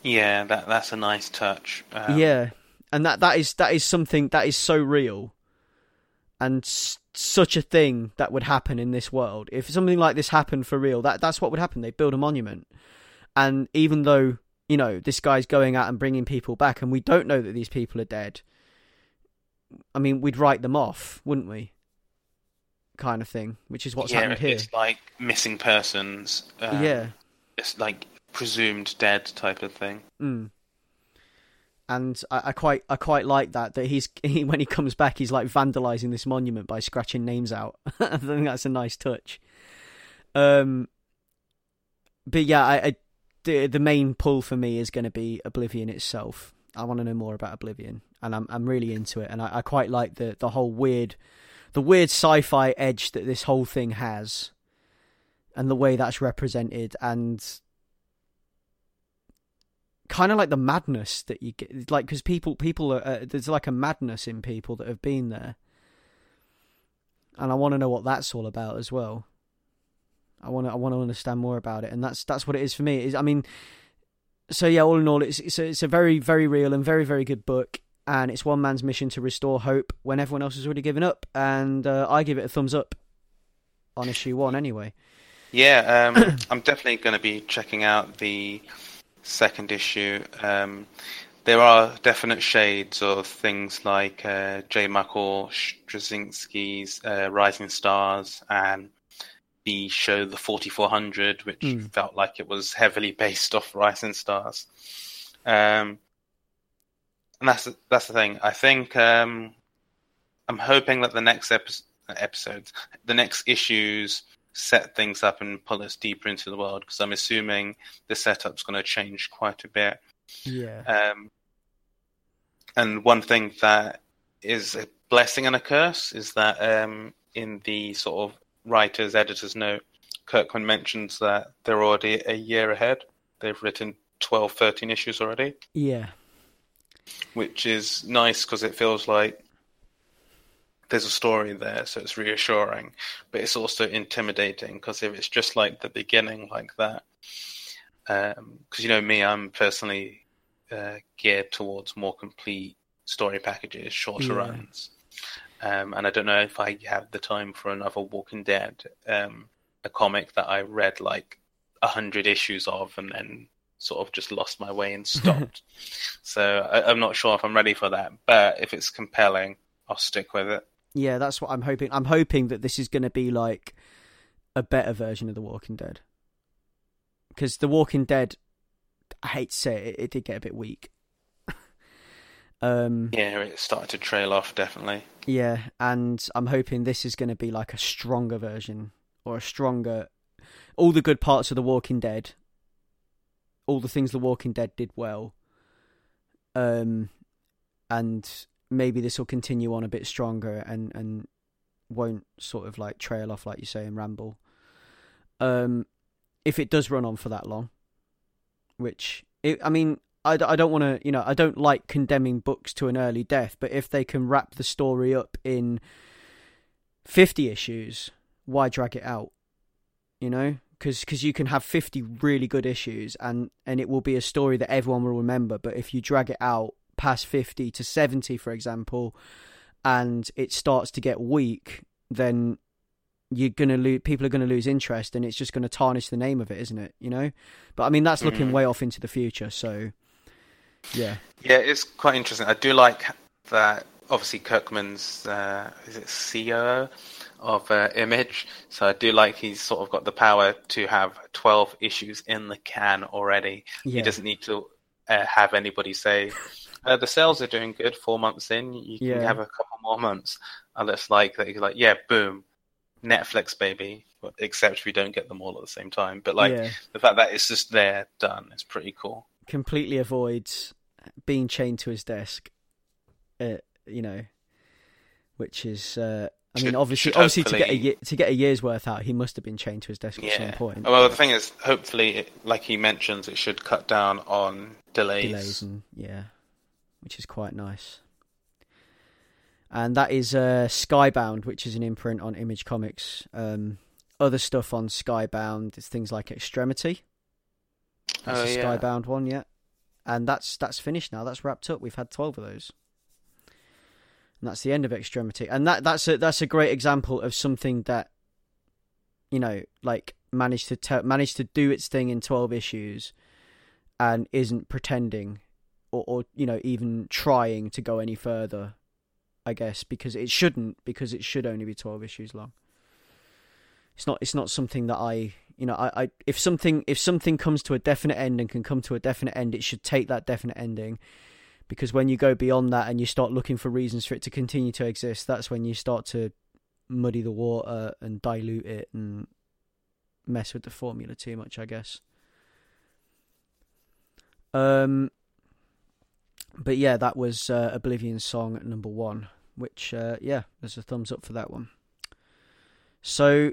Yeah, that that's a nice touch. Um, yeah, and that that is that is something that is so real, and s- such a thing that would happen in this world. If something like this happened for real, that that's what would happen. They build a monument, and even though you know this guy's going out and bringing people back, and we don't know that these people are dead. I mean, we'd write them off, wouldn't we? Kind of thing, which is what's yeah, happened here. it's like missing persons. Um, yeah. it's like presumed dead type of thing. Mm. And I, I quite I quite like that that he's <laughs> he, when he comes back he's like vandalizing this monument by scratching names out. <laughs> I think that's a nice touch. Um, but yeah, I, I the the main pull for me is going to be Oblivion itself. I want to know more about Oblivion, and I'm I'm really into it, and I, I quite like the the whole weird, the weird sci-fi edge that this whole thing has, and the way that's represented, and kind of like the madness that you get, like because people people are uh, there's like a madness in people that have been there, and I want to know what that's all about as well. I want to I want to understand more about it, and that's that's what it is for me. Is I mean, so yeah, all in all, it's it's a, it's a very very real and very very good book, and it's one man's mission to restore hope when everyone else has already given up, and uh, I give it a thumbs up on issue one anyway. Yeah, um, <coughs> I'm definitely going to be checking out the second issue. Um, there are definite shades of things like uh, J. Michael Straczynski's uh, Rising Stars and the show The 4400, which Mm. felt like it was heavily <laughs> based off Rising Stars. Um, and that's that's the thing. I think um, I'm hoping that the next epi- episodes, the next issues, set things up and pull us deeper into the world because I'm assuming the setup's going to change quite a bit. Yeah, Um, and one thing that is a blessing and a curse is that um, in the sort of writer's editor's note, Kirkman mentions that they're already a year ahead. They've written 12, 13 issues already, yeah, which is nice because it feels like there's a story there, so it's reassuring, but it's also intimidating because if it's just like the beginning, like that, because you know me, I'm personally uh, geared towards more complete story packages, shorter Yeah. runs, um, and I don't know if I have the time for another Walking Dead, um, a comic that I read like a hundred issues of, and then sort of just lost my way and <laughs> stopped. so I, I'm not sure if I'm ready for that, but if it's compelling, I'll stick with it. Yeah. That's what I'm hoping. I'm hoping that this is going to be like a better version of The Walking Dead, because The Walking Dead, I hate to say it, it did get a bit weak. <laughs> um, Yeah, it started to trail off, definitely. Yeah, and I'm hoping this is going to be like a stronger version or a stronger. All the good parts of The Walking Dead, all the things The Walking Dead did well, um, and maybe this will continue on a bit stronger and and won't sort of like trail off like you say and ramble. Um, if it does run on for that long, which it, I mean, I, I don't want to, you know, I don't like condemning books to an early death, but if they can wrap the story up in 50 issues, why drag it out? you know, because you can have fifty really good issues and and it will be a story that everyone will remember. But if you drag it out past fifty to seventy, for example, and it starts to get weak, then you're gonna lose. People are gonna lose interest, and it's just gonna tarnish the name of it, isn't it? You know. But I mean, that's looking Mhm. way off into the future. So, yeah, Yeah, it's quite interesting. I do like that. Obviously, Kirkman's uh, is it CEO of uh, Image, so I do like he's sort of got the power to have twelve issues in the can already. yeah, He doesn't need to uh, have anybody say uh, the sales are doing good. Four months in, you can Yeah. have a couple more months. And it's like that. He's like, yeah, boom, Netflix, baby. Except we don't get them all at the same time. But like yeah. the fact that it's just there, done, it's pretty cool. completely avoids being chained to his desk. Uh, you know, which is. Uh, I mean, Should- obviously, should obviously, to get a to get a year's worth out, he must have been chained to his desk at some point. Well, the thing is, hopefully, it, like he mentions, it should cut down on delays. delays and yeah, which is quite nice. And that is uh, Skybound, which is an imprint on Image Comics. Um, other stuff on Skybound is things like Extremity. That's Oh, a yeah. Skybound one, yeah. And that's that's finished now. That's wrapped up. We've had twelve of those. And that's the end of Extremity. And that that's a that's a great example of something that you know, like managed to te- managed to do its thing in twelve issues and isn't pretending or, or you know even trying to go any further i guess because it shouldn't because it should only be 12 issues long. It's not it's not something that i you know I, I if something if something comes to a definite end and can come to a definite end it should take that definite ending because when you go beyond that and you start looking for reasons for it to continue to exist that's when you start to muddy the water and dilute it and mess with the formula too much i guess. Um, but yeah, that was uh, Oblivion song number one, which uh, yeah, there's a thumbs up for that one. So,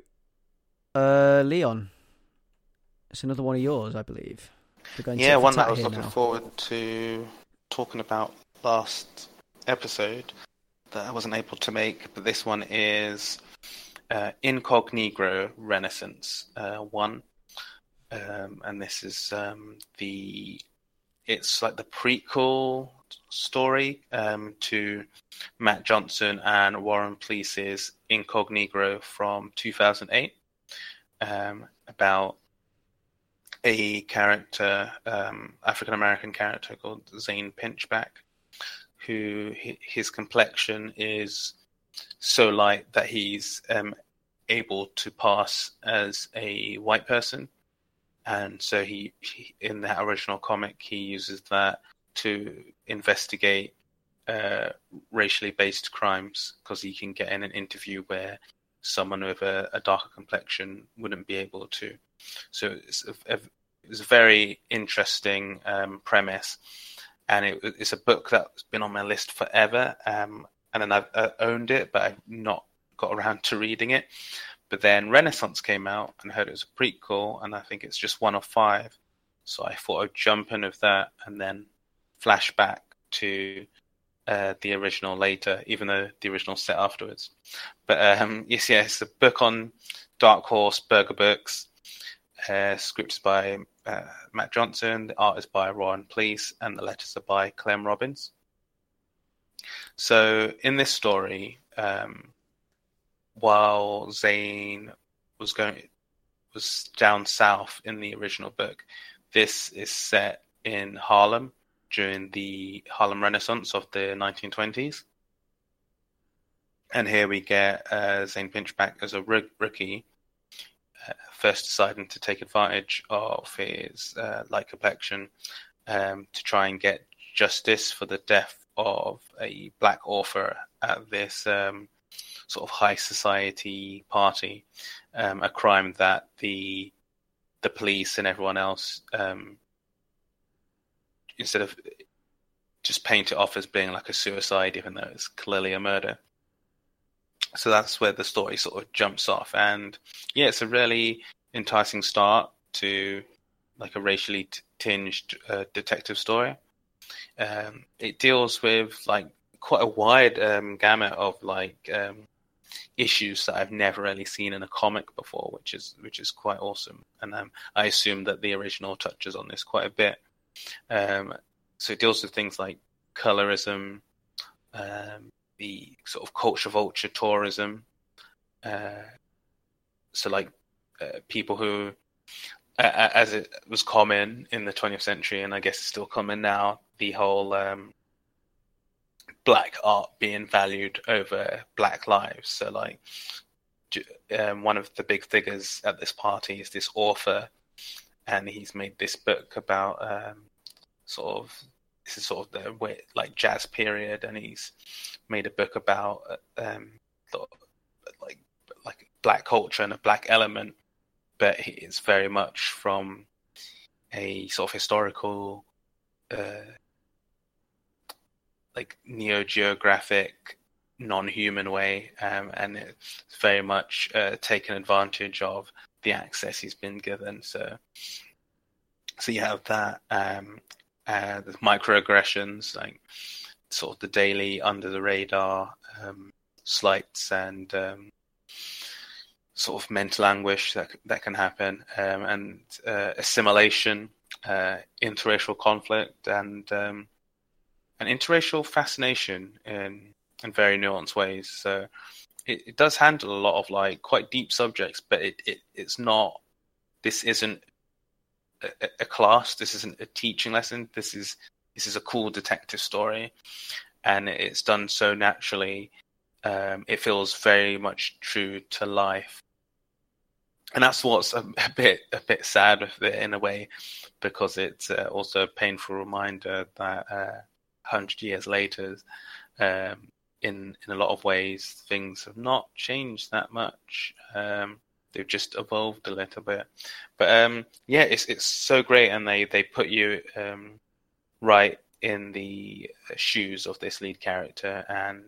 uh, Leon, it's another one of yours, I believe. Going Yeah, one that I was looking now. forward to talking about last episode that I wasn't able to make, but this one is uh, Incognegro Renaissance uh, one, um, and this is um, the it's like the prequel story um, to Mat Johnson and Warren Pleece's Incognegro from 2008 um, about a character, um, African American character called Zane Pinchback, who his complexion is so light that he's um, able to pass as a white person, and so he, he in that original comic he uses that to investigate uh, racially based crimes because he can get in an interview where someone with a, a darker complexion wouldn't be able to. So it's a, a, it's a very interesting um, premise, and it, it's a book that's been on my list forever. Um, and then I've uh, owned it, but I've not got around to reading it. But then Renaissance came out, and heard it was a prequel, and I think it's just one of five. So I thought I'd jump in with that, and then flash back to uh, the original later, even though the original set afterwards. But um, <laughs> yes, it's a book on Dark Horse Berger Books. Uh, by uh, Mat Johnson, the art is by Warren Pleece, and the letters are by Clem Robins. So in this story, um, while Zane was going was down south in the original book, this is set in Harlem during the Harlem Renaissance of the 1920s. And here we get uh, Zane Pinchback as a rookie, uh, first deciding to take advantage of his uh, light complexion um, to try and get justice for the death of a black author at this um, sort of high society party, um, a crime that the the police and everyone else um, instead of just paint it off as being like a suicide, even though it's clearly a murder. So that's where the story sort of jumps off, and yeah, it's a really enticing start to like a racially t- tinged uh, detective story. Um, it deals with like quite a wide um, gamut of like um, issues that I've never really seen in a comic before, which is which is quite awesome. And um, I assume that the original touches on this quite a bit. Um, so it deals with things like colorism, um, the sort of culture vulture tourism. Uh, so like uh, people who, uh, as it was common in the 20th century, and I guess it's still common now, the whole um, black art being valued over black lives. So like um, one of the big figures at this party is this author, and he's made this book about um, sort of this is sort of the like jazz period, and he's made a book about um, like like black culture and a black element, but it's very much from a sort of historical, uh, like neo geographic, non human way, um, and it's very much uh, taken advantage of the access he's been given. So, so you have that, um, uh, the microaggressions, like sort of the daily under the radar um, slights and um, sort of mental anguish that that can happen, um, and uh, assimilation, uh, interracial conflict, and um, an interracial fascination in in very nuanced ways. So it, it does handle a lot of like quite deep subjects, but it, it it's not. This isn't a, a class. This isn't a teaching lesson. This is this is a cool detective story, and it's done so naturally. Um, it feels very much true to life, and that's what's a, a, bit a bit sad with it in a way, because it's uh, also a painful reminder that uh, hundred years later, um, in in a lot of ways, things have not changed that much. Um, they've just evolved a little bit. But um, yeah, it's it's so great, and they they put you um, right in the shoes of this lead character, and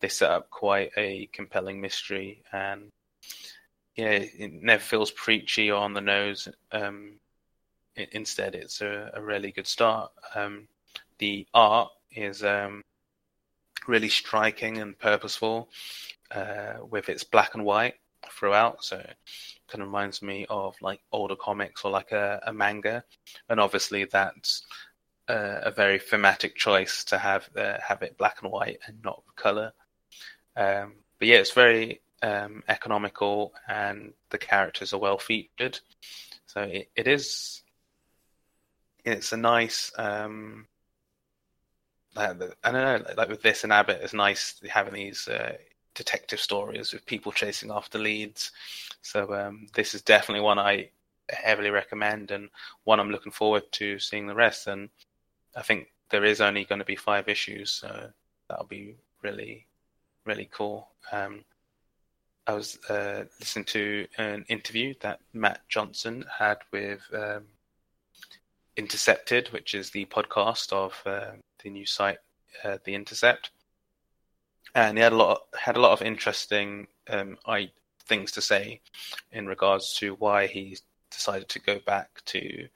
they set up quite a compelling mystery, and yeah, it never feels preachy or on the nose. Um, it, instead, it's a, a, really good start. Um, the art is um, really striking and purposeful, uh, with its black and white throughout. So it kind of reminds me of like older comics or like a, a manga, and obviously that's uh, a very thematic choice to have uh, have it black and white and not color. Um, but yeah, it's very um, economical, and the characters are well featured. So it, it is. It's a nice. Um, I don't know, like with this and Abbott, it's nice having these uh, detective stories with people chasing after leads. So um, this is definitely one I heavily recommend and one I'm looking forward to seeing the rest. And I think there is only going to be five issues, so that'll be really, really cool. Um, I was uh, listening to an interview that Mat Johnson had with um, Intercepted, which is the podcast of uh, the new site, uh, The Intercept and he had a lot had a lot of interesting um, I, things to say in regards to why he decided to go back to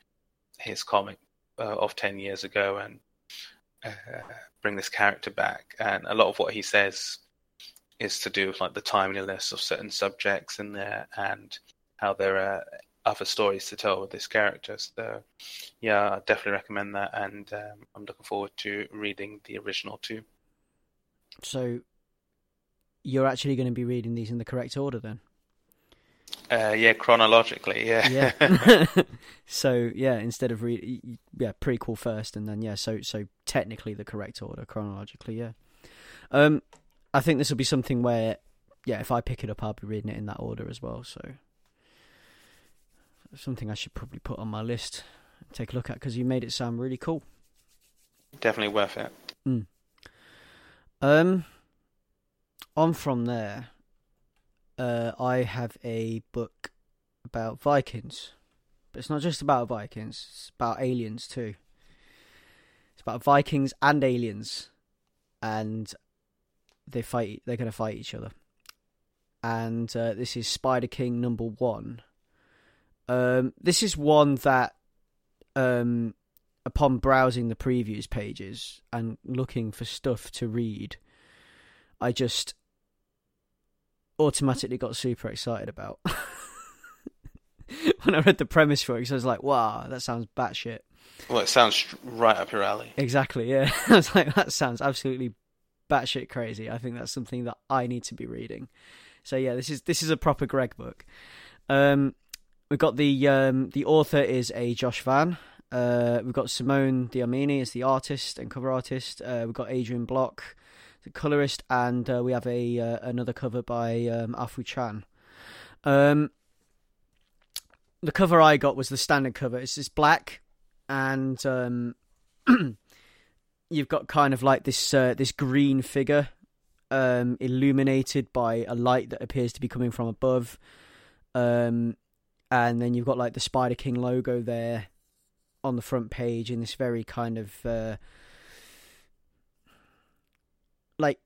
his comic uh, of ten years ago and uh, bring this character back. And a lot of what he says is to do with like the timeliness of certain subjects in there and how there are other stories to tell with this character. So, yeah, I definitely recommend that, and um, I'm looking forward to reading the original too. So you're actually going to be reading these in the correct order then? Uh, yeah, chronologically, yeah. Yeah. <laughs> <laughs> so yeah, instead of read, yeah, prequel first, and then yeah, so so technically the correct order chronologically, yeah. Um, I think this will be something where, yeah, if I pick it up, I'll be reading it in that order as well. So something I should probably put on my list, take a look at because you made it sound really cool. Definitely worth it. Mm. Um, on from there, uh, I have a book about Vikings, but it's not just about Vikings; it's about aliens too. It's about Vikings and aliens, and they fight. They're going to fight each other. And uh, this is Spider King number one. Um, this is one that, um, upon browsing the previews pages and looking for stuff to read, I just automatically got super excited about. <laughs> when I read the premise for it, because I was like, "Wow, that sounds batshit." Well, it sounds right up your alley. Exactly. Yeah, <laughs> I was like, "That sounds absolutely batshit crazy." I think that's something that I need to be reading. So yeah, this is this is a proper Greg book. Um, we've got the um, the author is a Josh Vann. Uh, we've got Simone D'Armini as the artist and cover artist. Uh, we've got Adrian Block, the colorist, and uh, we have a uh, another cover by um, Afu Chan. Um, the cover I got was the standard cover. It's just black, and um, <clears throat> you've got kind of like this uh, this green figure um, illuminated by a light that appears to be coming from above. Um, and then you've got like the Spider King logo there on the front page in this very kind of uh, like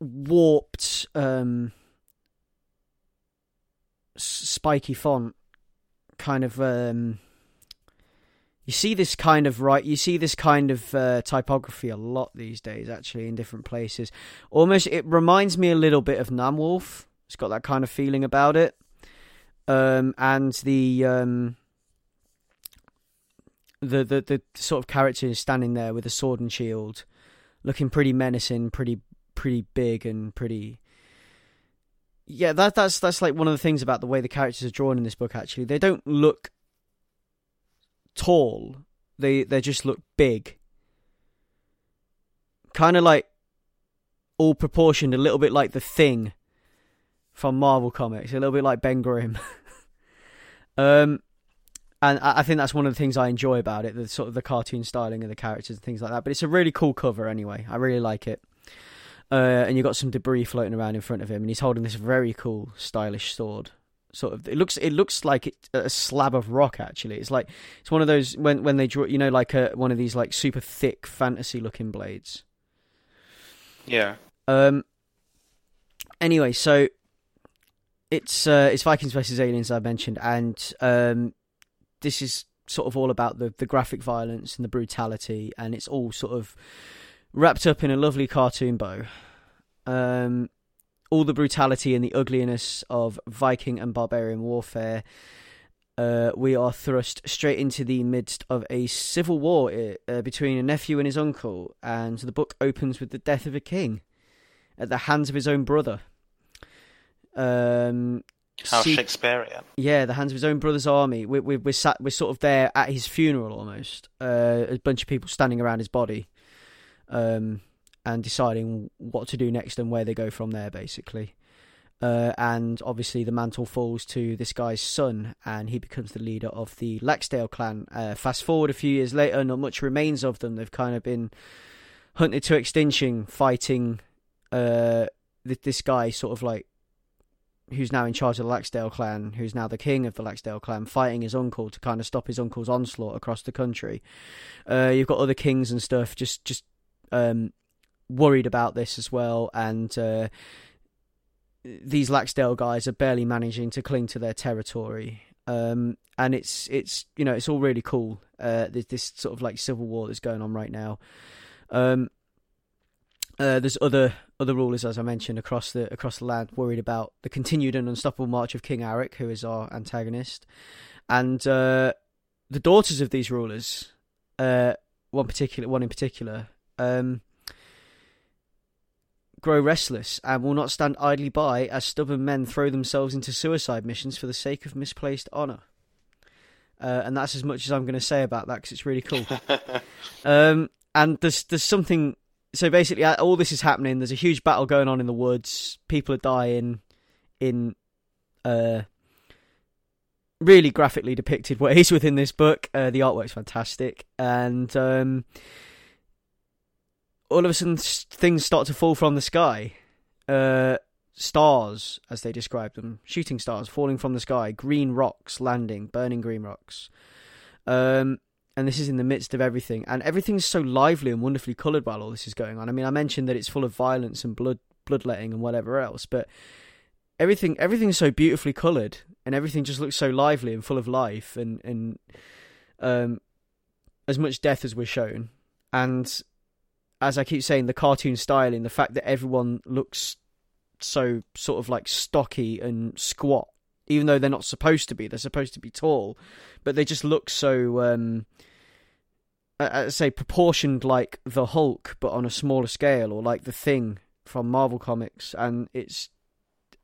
warped um, spiky font kind of um, you see this kind of right you see this kind of uh, typography a lot these days actually in different places. Almost it reminds me a little bit of namwolf. It's got that kind of feeling about it um, and the um, the, the the sort of character is standing there with a sword and shield looking pretty menacing pretty pretty big and pretty yeah that that's that's like one of the things about the way the characters are drawn in this book actually they don't look tall. They they just look big. Kind of like all proportioned, a little bit like the Thing from Marvel Comics, a little bit like Ben Grimm. <laughs> um, and I think that's one of the things I enjoy about it, the sort of the cartoon styling of the characters and things like that. But it's a really cool cover anyway. I really like it. Uh, and you've got some debris floating around in front of him, and he's holding this very cool, stylish sword sort of it looks it looks like it, a slab of rock actually it's like it's one of those when when they draw you know like a one of these like super thick fantasy looking blades yeah um anyway so it's uh it's vikings versus aliens i mentioned and um this is sort of all about the the graphic violence and the brutality and it's all sort of wrapped up in a lovely cartoon bow um all the brutality and the ugliness of Viking and barbarian warfare, uh, we are thrust straight into the midst of a civil war uh, between a nephew and his uncle, and the book opens with the death of a king at the hands of his own brother. Um, How see, Shakespearean. Yeah, the hands of his own brother's army. We, we, we're sat, we're sort of there at his funeral almost. Uh, a bunch of people standing around his body. Um, and deciding what to do next and where they go from there, basically. Uh, and obviously, the mantle falls to this guy's son, and he becomes the leader of the Laxdale clan. Uh, fast forward a few years later, not much remains of them. They've kind of been hunted to extinction, fighting uh, this guy, sort of like who's now in charge of the Laxdale clan, who's now the king of the Laxdale clan, fighting his uncle to kind of stop his uncle's onslaught across the country. Uh, you've got other kings and stuff just just um, worried about this as well, and uh, these Laxdale guys are barely managing to cling to their territory. Um, and it's it's you know it's all really cool. Uh, there's this sort of like civil war that's going on right now. Um, uh, there's other other rulers, as I mentioned, across the across the land, worried about the continued and unstoppable march of King Aric, who is our antagonist, and uh, the daughters of these rulers. Uh, one particular, one in particular, um, grow restless and will not stand idly by as stubborn men throw themselves into suicide missions for the sake of misplaced honour. Uh, and that's as much as I'm going to say about that because it's really cool. <laughs> um, and there's there's something. So basically, uh, all this is happening. There's a huge battle going on in the woods. People are dying in uh, really graphically depicted <laughs> ways within this book. Uh, the artwork's fantastic, and um, all of a sudden things start to fall from the sky. Uh, stars, as they describe them, shooting stars falling from the sky, green rocks landing, burning green rocks. Um, and this is in the midst of everything, and everything's so lively and wonderfully coloured while all this is going on. I mean, I mentioned that it's full of violence and blood, bloodletting and whatever else, but everything, everything's so beautifully coloured, and everything just looks so lively and full of life, and and um, as much death as we're shown, and as I keep saying, the cartoon styling, the fact that everyone looks so sort of like stocky and squat, even though they're not supposed to be. They're supposed to be tall, but they just look so. Um, I, I say proportioned like the Hulk, but on a smaller scale, or like the Thing from Marvel Comics, and it's.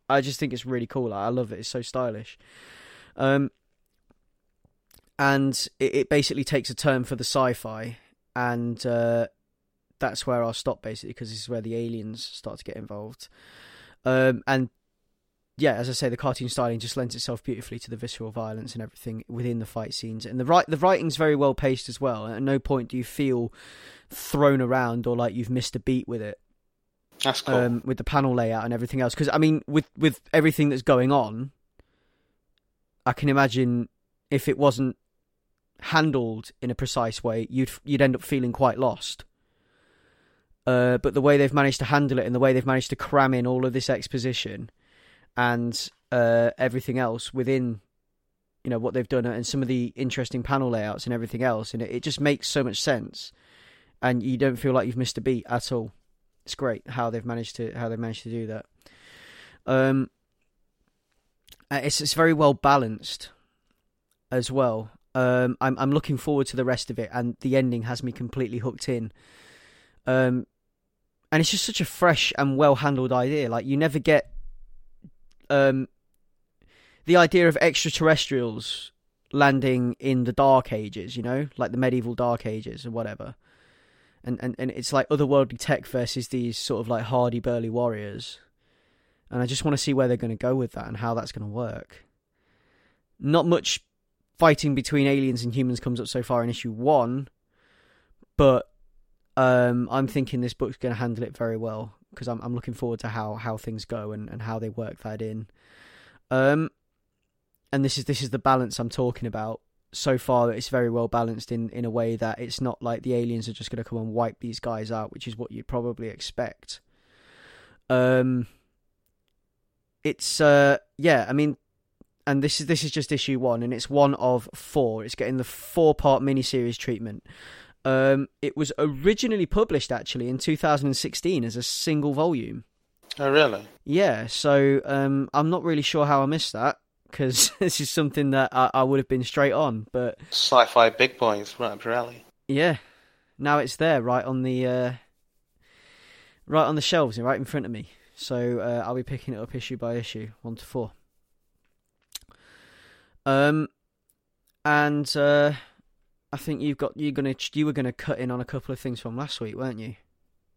I just think it's really cool. I love it. It's so stylish. Um, and it, it basically takes a turn for the sci-fi, and uh, that's where I'll stop basically because this is where the aliens start to get involved. Um, and yeah, as I say, the cartoon styling just lends itself beautifully to the visceral violence and everything within the fight scenes. And the right, the writing's very well paced as well. At no point do you feel thrown around or like you've missed a beat with it. That's cool. Um, with the panel layout and everything else, because I mean, with with everything that's going on, I can imagine if it wasn't handled in a precise way, you'd you'd end up feeling quite lost. Uh, but the way they've managed to handle it and the way they've managed to cram in all of this exposition and uh, everything else within you know what they've done and some of the interesting panel layouts and everything else and it, it just makes so much sense. And you don't feel like you've missed a beat at all. It's great how they've managed to how they've managed to do that. Um uh, it's it's very well balanced as well. Um i'm i'm looking forward to the rest of it and the ending has me completely hooked in. Um and it's just such a fresh and well handled idea. Like you never get um, the idea of extraterrestrials landing in the Dark Ages, you know, like the medieval Dark Ages or whatever. And, and, and it's like otherworldly tech versus these sort of like hardy, burly warriors. And I just want to see where they're going to go with that and how that's going to work. Not much fighting between aliens and humans comes up so far in issue one, but um, I'm thinking this book's going to handle it very well because I'm I'm looking forward to how how things go and, and how they work that in. Um, and this is this is the balance I'm talking about. So far, it's very well balanced in in a way that it's not like the aliens are just going to come and wipe these guys out, which is what you'd probably expect. Um, it's uh yeah, I mean, and this is this is just issue one, and it's one of four. It's getting the four part miniseries treatment. Um, it was originally published actually in 2016 as a single volume. Oh, really? Yeah, so um, I'm not really sure how I missed that because <laughs> this is something that I, I, would have been straight on, but sci-fi big boys right up your alley. Yeah, now it's there, right on the uh, right on the shelves, right in front of me. So uh, I'll be picking it up issue by issue, one to four. Um, and uh, I think you've got you're gonna you were gonna cut in on a couple of things from last week, weren't you?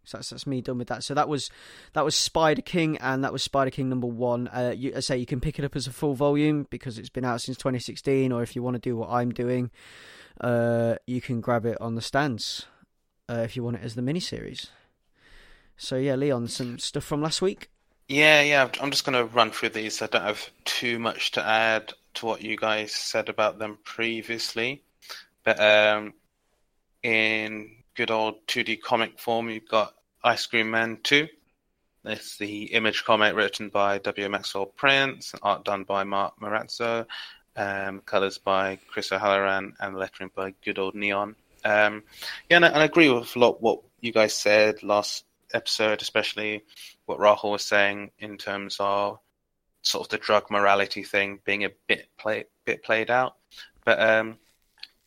So that's that's me done with that. So that was that was Spider King, and that was Spider King number one. Uh, you, I say you can pick it up as a full volume because it's been out since 2016, or if you want to do what I'm doing, uh, you can grab it on the stands uh, if you want it as the mini series. So yeah, Leon, some stuff from last week. Yeah, yeah. I'm just going to run through these. I don't have too much to add to what you guys said about them previously. But um, in good old 2D comic form, you've got Ice Cream Man 2. It's the image comic written by W. Maxwell Prince, art done by Mark Morazzo, um, colors by Chris O'Halloran, and lettering by good old Neon. Um, yeah, and I, and I, agree with a lot what you guys said last episode, especially what Rahul was saying in terms of sort of the drug morality thing being a bit play, bit played out. But um,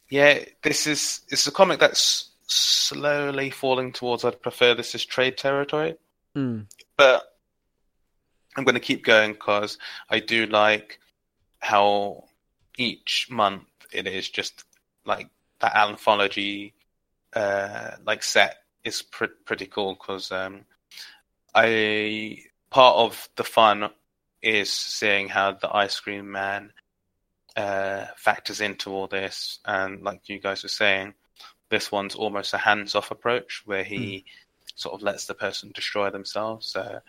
yeah, this is it's a comic that's slowly falling towards. I'd prefer this as trade territory, mm. but I'm going to keep going because I do like how each month it is just like that anthology uh, like set is pr- pretty cool because um, I part of the fun is seeing how the ice cream man uh, factors into all this. And like you guys were saying, this one's almost a hands-off approach where he mm. sort of lets the person destroy themselves. So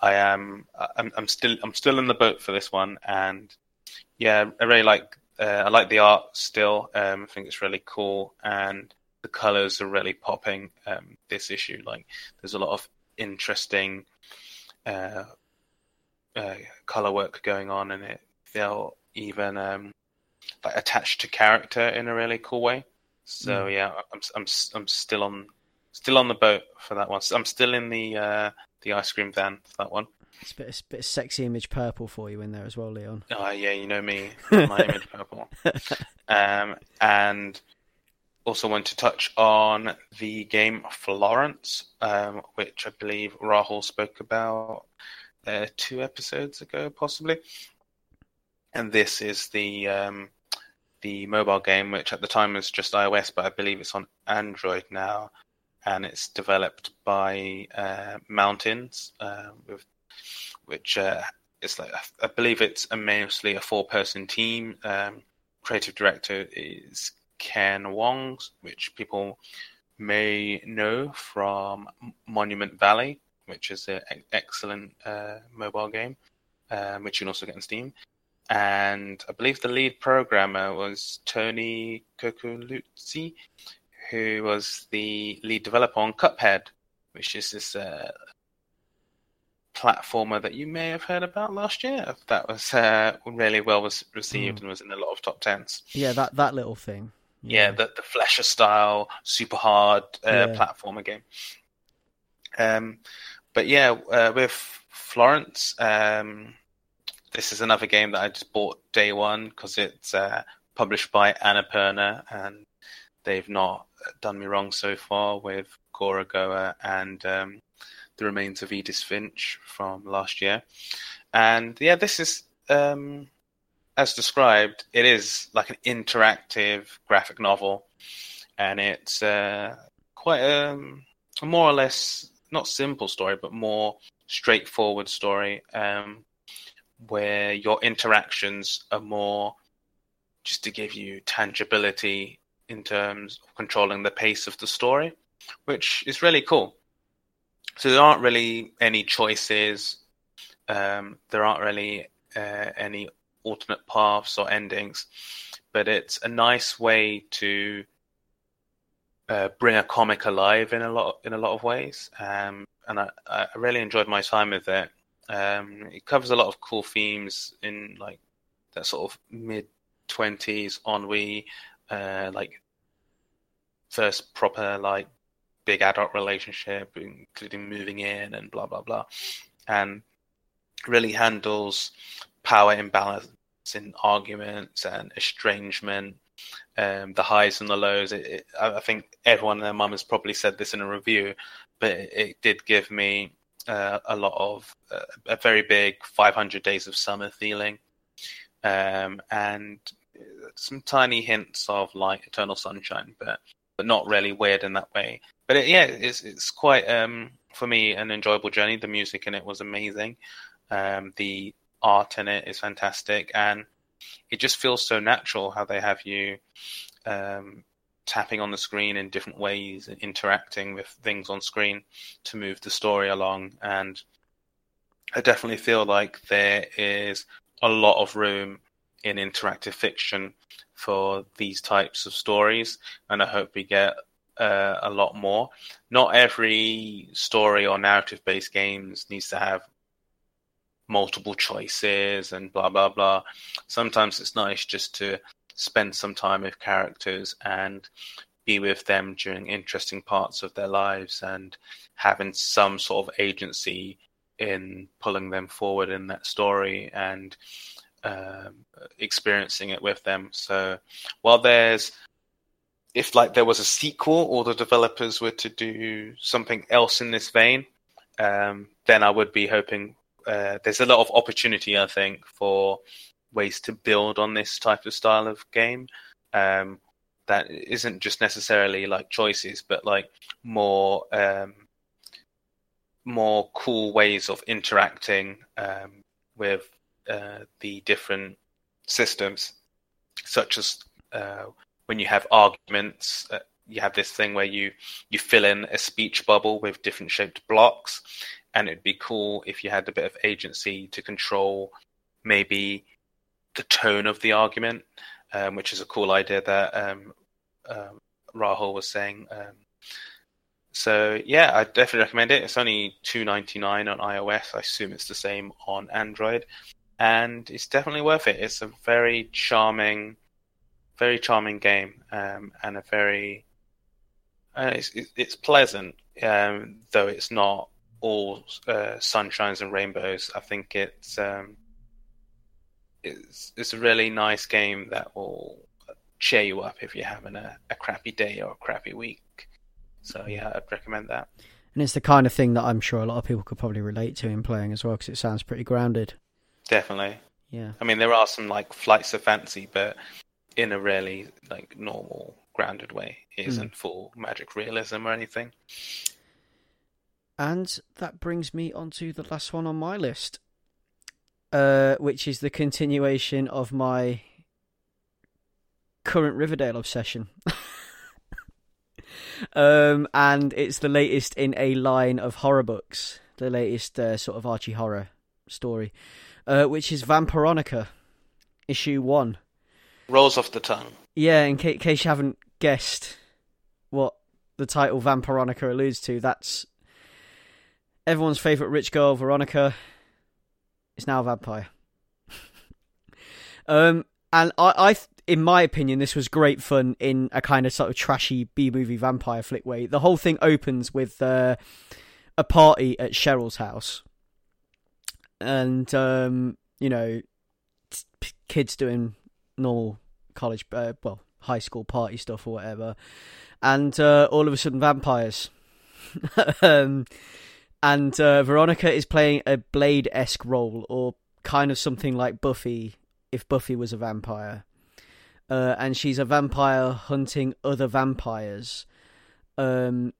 I am, I'm, I'm, still, I'm still in the boat for this one, and yeah, I really like, uh, I like the art still. Um, I think it's really cool, and the colors are really popping. Um, this issue, like, there's a lot of interesting. Uh, uh, color work going on in it. They'll even um, like attached to character in a really cool way. So mm. yeah, I'm I'm I'm still on still on the boat for that one. I'm still in the uh, the ice cream van for that one. It's a bit, it's a bit of sexy image purple for you in there as well, Leon. Oh yeah, you know me, <laughs> my image purple. Um, and also want to touch on the game Florence, um, which I believe Rahul spoke about uh, two episodes ago, possibly. And this is the um, the mobile game, which at the time was just iOS, but I believe it's on Android now, and it's developed by uh, Mountains, uh, with which uh, is like I believe it's a mostly a four person team. Um, creative director is Ken Wong, which people may know from Monument Valley, which is an excellent uh, mobile game, um, which you can also get on Steam. And I believe the lead programmer was Tony Coccoluzzi, who was the lead developer on Cuphead, which is this uh, platformer that you may have heard about last year. That was uh, really well was received mm. and was in a lot of top tens. Yeah, that that little thing. Yeah, yeah the the Fleischer style, super hard uh, yeah. platformer game. Um, but yeah, uh, with Florence, um, this is another game that I just bought day one because it's uh, published by Annapurna, and they've not done me wrong so far with Gorogoa and um, the remains of Edith Finch from last year. And yeah, this is um, as described. It is like an interactive graphic novel, and it's uh, quite a, um, a, more or less not simple story, but more straightforward story. Um, where your interactions are more just to give you tangibility in terms of controlling the pace of the story, which is really cool. So there aren't really any choices. Um, there aren't really uh, any alternate paths or endings, but it's a nice way to uh, bring a comic alive in a lot in a lot of ways. Um, and I, I, really enjoyed my time with it. Um, it covers a lot of cool themes in like that sort of mid twenties ennui, uh, like first proper like big adult relationship, including moving in and blah blah blah, and really handles power imbalance in arguments and estrangement, um, the highs and the lows. It, it, I think everyone and their mum has probably said this in a review, but it, it did give me uh, a lot of uh, a very big 500 Days of Summer feeling, um, and some tiny hints of like Eternal Sunshine, but but not really weird in that way but it, yeah, it's it's quite um, for me an enjoyable journey. The music in it was amazing. Um, the art in it is fantastic, and it just feels so natural how they have you um, tapping on the screen in different ways, interacting with things on screen to move the story along. And I definitely feel like there is a lot of room in interactive fiction for these types of stories, and I hope we get uh, a lot more. Not every story or narrative based games needs to have multiple choices and blah blah blah. Sometimes it's nice just to spend some time with characters and be with them during interesting parts of their lives and having some sort of agency in pulling them forward in that story and um, experiencing it with them. So while there's if like there was a sequel or the developers were to do something else in this vein, um, then I would be hoping uh, there's a lot of opportunity, I think, for ways to build on this type of style of game. Um, that isn't just necessarily like choices, but like more um, more cool ways of interacting um, with uh, the different systems, such as uh, when you have arguments, uh, you have this thing where you you fill in a speech bubble with different shaped blocks, and it'd be cool if you had a bit of agency to control maybe the tone of the argument, um, which is a cool idea that um, um, Rahul was saying. Um, so yeah, I definitely recommend it. It's only two ninety nine on iOS. I assume it's the same on Android, and it's definitely worth it. It's a very charming very charming game um, and a very uh, it's, it's pleasant um, though it's not all uh, sunshines and rainbows. I think it's um, it's it's a really nice game that will cheer you up if you're having a, a crappy day or a crappy week. So yeah, I'd recommend that. And it's the kind of thing that I'm sure a lot of people could probably relate to in playing as well, because it sounds pretty grounded. Definitely. Yeah. I mean, there are some like flights of fancy, but in a really like normal, grounded way. It Hmm. isn't full magic realism or anything. And that brings me on to the last one on my list, uh, which is the continuation of my current Riverdale obsession. <laughs> um, and it's the latest in a line of horror books, the latest uh, sort of Archie horror story, uh, which is Vampironica, issue one. Rolls off the tongue. Yeah, in ca- case you haven't guessed what the title Vampironica alludes to, that's everyone's favourite rich girl, Veronica, is now a vampire. <laughs> um, and I, I, in my opinion, this was great fun in a kind of sort of trashy B movie vampire flick way. The whole thing opens with uh, a party at Cheryl's house, and um, you know, kids doing normal college, uh, well, high school party stuff or whatever, and uh, all of a sudden vampires. <laughs> um, and uh, Veronica is playing a Blade esque role, or kind of something like Buffy, if Buffy was a vampire. Uh, and she's a vampire hunting other vampires. Um,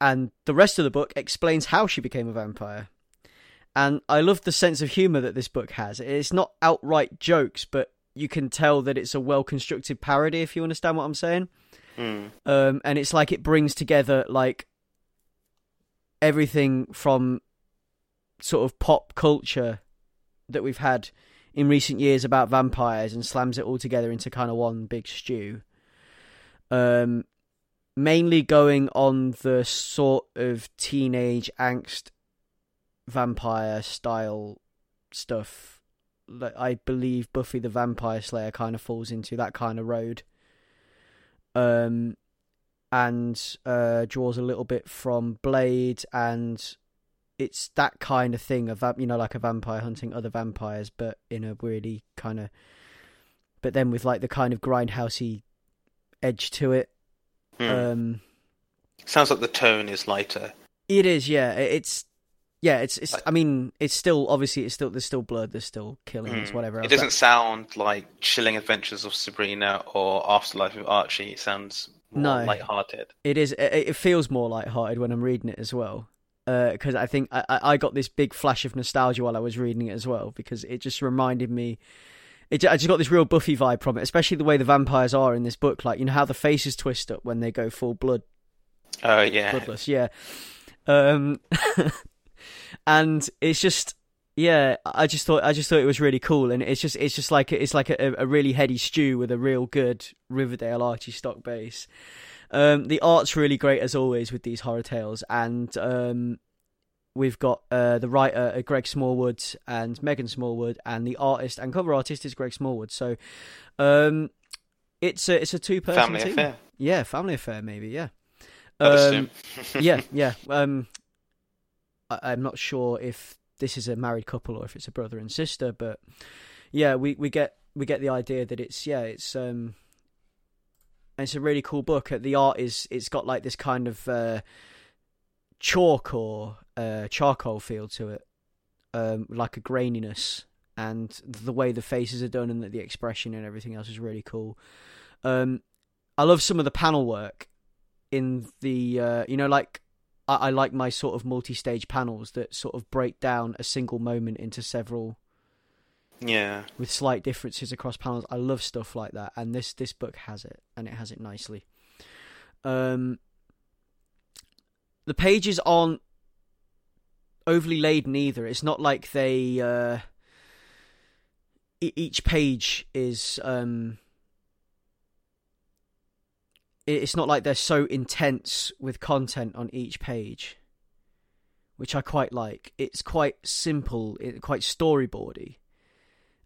and the rest of the book explains how she became a vampire. And I love the sense of humour that this book has. It's not outright jokes, but you can tell that it's a well constructed parody, if you understand what I'm saying. Hmm. Um, and it's like it brings together like everything from sort of pop culture that we've had in recent years about vampires and slams it all together into kind of one big stew. Um, mainly going on the sort of teenage angst vampire style stuff that I believe Buffy the Vampire Slayer kind of falls into that kind of road. Um, and uh, draws a little bit from Blade, and it's that kind of thing of you know like a vampire hunting other vampires, but in a really kind of, but then with like the kind of grindhousey edge to it. Hmm. Um, Sounds like the tone is lighter. it is, yeah. It's yeah, it's it's. Like- I mean, it's still obviously it's still there's still blood, there's still killings, Hmm. whatever. It else. doesn't sound like Chilling Adventures of Sabrina or Afterlife of Archie. It sounds No. light-hearted. It is. It, it feels more light-hearted when I'm reading it as well. Because I think I, I I got this big flash of nostalgia while I was reading it as well. Because it just reminded me. It, I just got this real Buffy vibe from it, especially the way the vampires are in this book. Like you know how the faces twist up when they go full blood Oh yeah. bloodless. Yeah. Um, <laughs> and it's just yeah. I just thought I just thought it was really cool, and it's just it's just like it's like a, a really heady stew with a real good Riverdale Archie stock base. Um, the art's really great as always with these horror tales, and um, we've got uh, the writer uh, Greg Smallwood and Megan Smallwood, and the artist and cover artist is Greg Smallwood. So, um, it's a it's a two person Family team. affair. Yeah, family affair maybe. Yeah. Um, <laughs> yeah, yeah. Um, I'm not sure if this is a married couple or if it's a brother and sister, but yeah, we, we get we get the idea that it's yeah, it's um, it's a really cool book. Uh, The art is it's got like this kind of uh, chalk or uh, charcoal feel to it, um, like a graininess, and the way the faces are done and the, the expression and everything else is really cool. Um, I love some of the panel work in the uh, you know like I, I like my sort of multi-stage panels that sort of break down a single moment into several yeah. with slight differences across panels. I love stuff like that, and this this book has it, and it has it nicely. Um, the pages aren't overly laden either. It's not like they uh, each page is um, it's not like they're so intense with content on each page, which I quite like. It's quite simple, it, quite storyboardy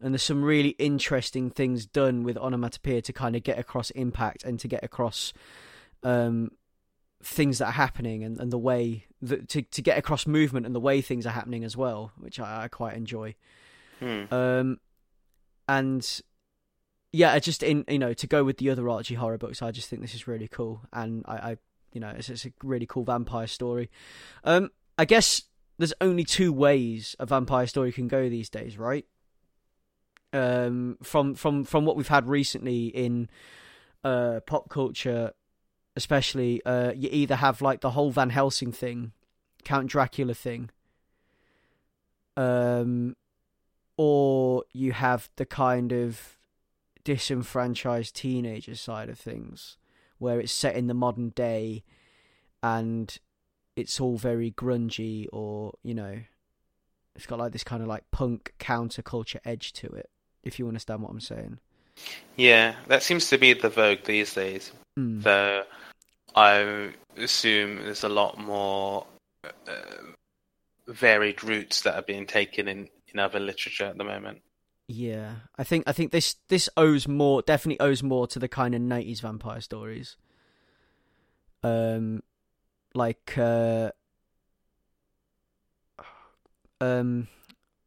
and there's some really interesting things done with onomatopoeia to kind of get across impact and to get across um, things that are happening and, and the way that to to get across movement and the way things are happening as well, which I, I quite enjoy. Hmm. Um, and yeah, just in you know to go with the other Archie horror books, I just think this is really cool, and I, I you know it's, it's a really cool vampire story. Um, I guess there's only two ways a vampire story can go these days, right? Um, from from from what we've had recently in uh pop culture, especially, uh, you either have like the whole Van Helsing thing, Count Dracula thing, um, or you have the kind of disenfranchised teenager side of things, where it's set in the modern day, and it's all very grungy, or you know, it's got like this kind of like punk counterculture edge to it. If you understand what I'm saying. Yeah, that seems to be the vogue these days. Mm. Though I assume there's a lot more uh, varied routes that are being taken in, in other literature at the moment. Yeah, I think I think this this owes more definitely owes more to the kind of nineties vampire stories. Um, like uh, um,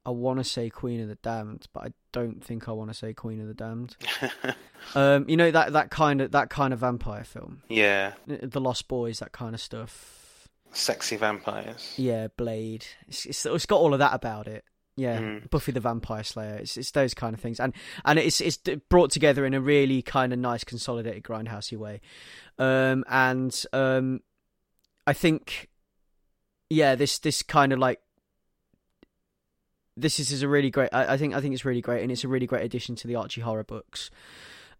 I want to say Queen of the Damned, but I don't think I want to say Queen of the Damned. <laughs> Um, you know that that kind of that kind of vampire film, yeah, The Lost Boys, that kind of stuff. sexy vampires. Yeah, Blade. It's it's, it's got all of that about it. Yeah, Mm. Buffy the Vampire Slayer. It's it's those kind of things, and and it's it's brought together in a really kind of nice, consolidated, grindhousey way. Um, and um, I think, yeah, this this kind of like this is, is a really great. I, I think I think it's really great, and it's a really great addition to the Archie horror books.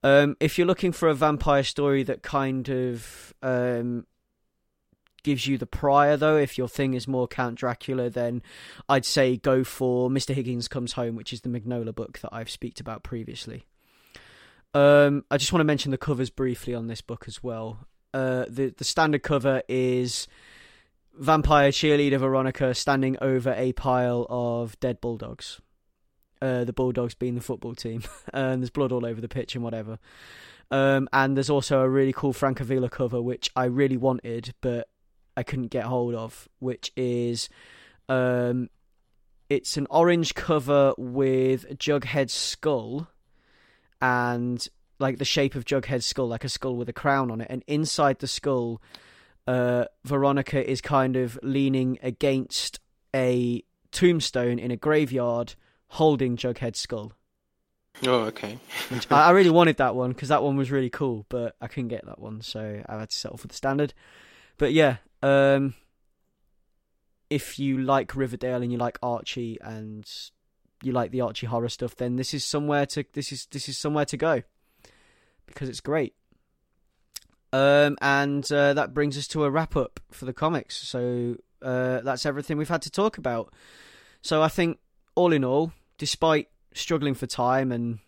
Um, if you're looking for a vampire story that kind of um, gives you the prior, though, if your thing is more Count Dracula, then I'd say go for Mr. Higgins Comes Home, which is the Mignola book that I've speaked about previously. Um, I just want to mention the covers briefly on this book as well. Uh, the the standard cover is vampire cheerleader Veronica standing over a pile of dead bulldogs. Uh, the bulldogs being the football team, <laughs> and there's blood all over the pitch and whatever. Um, and there's also a really cool Francavilla cover which I really wanted, but I couldn't get hold of, which is um, it's an orange cover with Jughead's skull and like the shape of Jughead's skull, like a skull with a crown on it, and inside the skull, uh, Veronica is kind of leaning against a tombstone in a graveyard, holding Jughead's skull. Oh, okay. I, I really wanted that one because that one was really cool, but I couldn't get that one, so I had to settle for the standard. But yeah, um, if you like Riverdale and you like Archie and you like the Archie horror stuff, then this is somewhere to this is this is somewhere to go because it's great. Um, and uh, that brings us to a wrap up for the comics. So uh, that's everything we've had to talk about. So I think, all in all, despite struggling for time and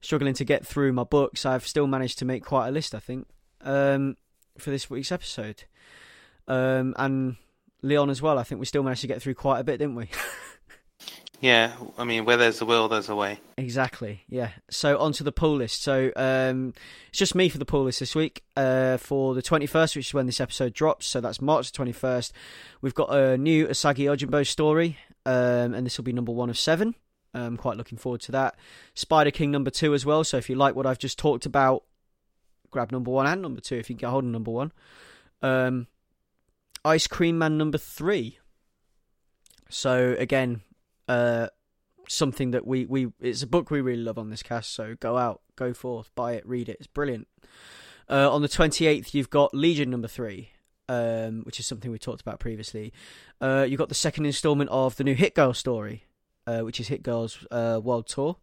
struggling to get through my books, I've still managed to make quite a list. I think um, for this week's episode, um, and Leon as well. I think we still managed to get through quite a bit, didn't we? <laughs> Yeah, I mean, where there's a will, there's a way. Exactly. Yeah. So on to the pull list. So um, it's just me for the pull list this week. Uh, for the twenty first, which is when this episode drops. So that's March twenty first. We've got a new Usagi Yojimbo story, um, and this will be number one of seven. I'm quite looking forward to that. Spider King number two as well. So if you like what I've just talked about, grab number one and number two if you can get hold of number one. Um, Ice Cream Man number three. So again, uh, something that we, we it's a book we really love on this cast. So go out, go forth, buy it, read it. It's brilliant. Uh, on the twenty eighth, you've got Legion number three, um, which is something we talked about previously. Uh, you've got the second instalment of the new Hit Girl story, uh, which is Hit Girl's uh, world tour.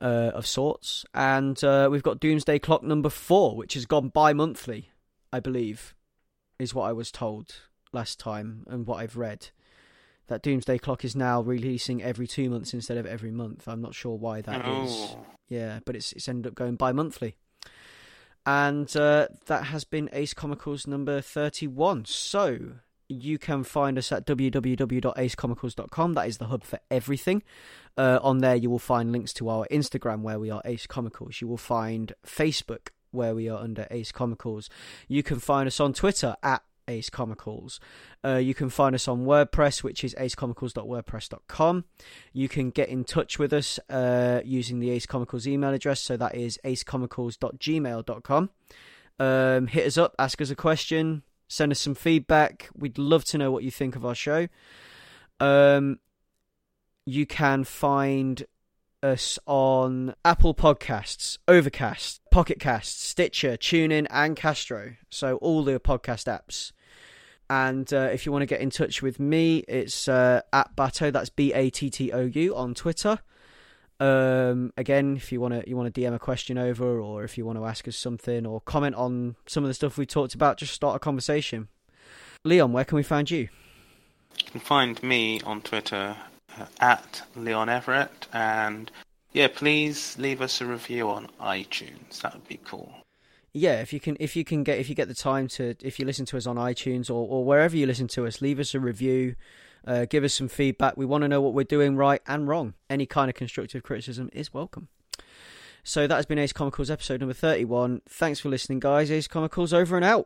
Uh, of sorts, and uh, we've got Doomsday Clock number four, which has gone bi-monthly, I believe, is what I was told last time and what I've read that Doomsday Clock is now releasing every two months instead of every month. I'm not sure why that is. oh. Yeah, but it's it's ended up going bi-monthly. And uh, that has been Ace Comicals number 31. So you can find us at www.acecomicals.com. That is the hub for everything. Uh, on there, you will find links to our Instagram where we are Ace Comicals. You will find Facebook where we are under Ace Comicals. You can find us on Twitter at Ace Comicals. Uh, you can find us on WordPress, which is acecomicals.wordpress.com. You can get in touch with us uh, using the Ace Comicals email address, so that is acecomicals.gmail.com. Um, hit us up, ask us a question, send us some feedback. We'd love to know what you think of our show. Um, you can find us on Apple Podcasts, Overcast, Pocket Casts, Stitcher, TuneIn, and Castro. So all the podcast apps. And uh, if you want to get in touch with me, it's uh, at Battou. That's B A T T O U on Twitter. Um, again, if you want to you want to DM a question over, or if you want to ask us something, or comment on some of the stuff we talked about, just start a conversation. Leon, where can we find you? You can find me on Twitter at Leon Everett, and yeah, please leave us a review on iTunes. That would be cool. Yeah, if you can, if you can get, if you get the time to, if you listen to us on iTunes or, or wherever you listen to us, leave us a review. Uh, give us some feedback. We want to know what we're doing right and wrong. Any kind of constructive criticism is welcome. So that has been Ace Comicals episode number 31. Thanks for listening, guys. Ace Comicals over and out.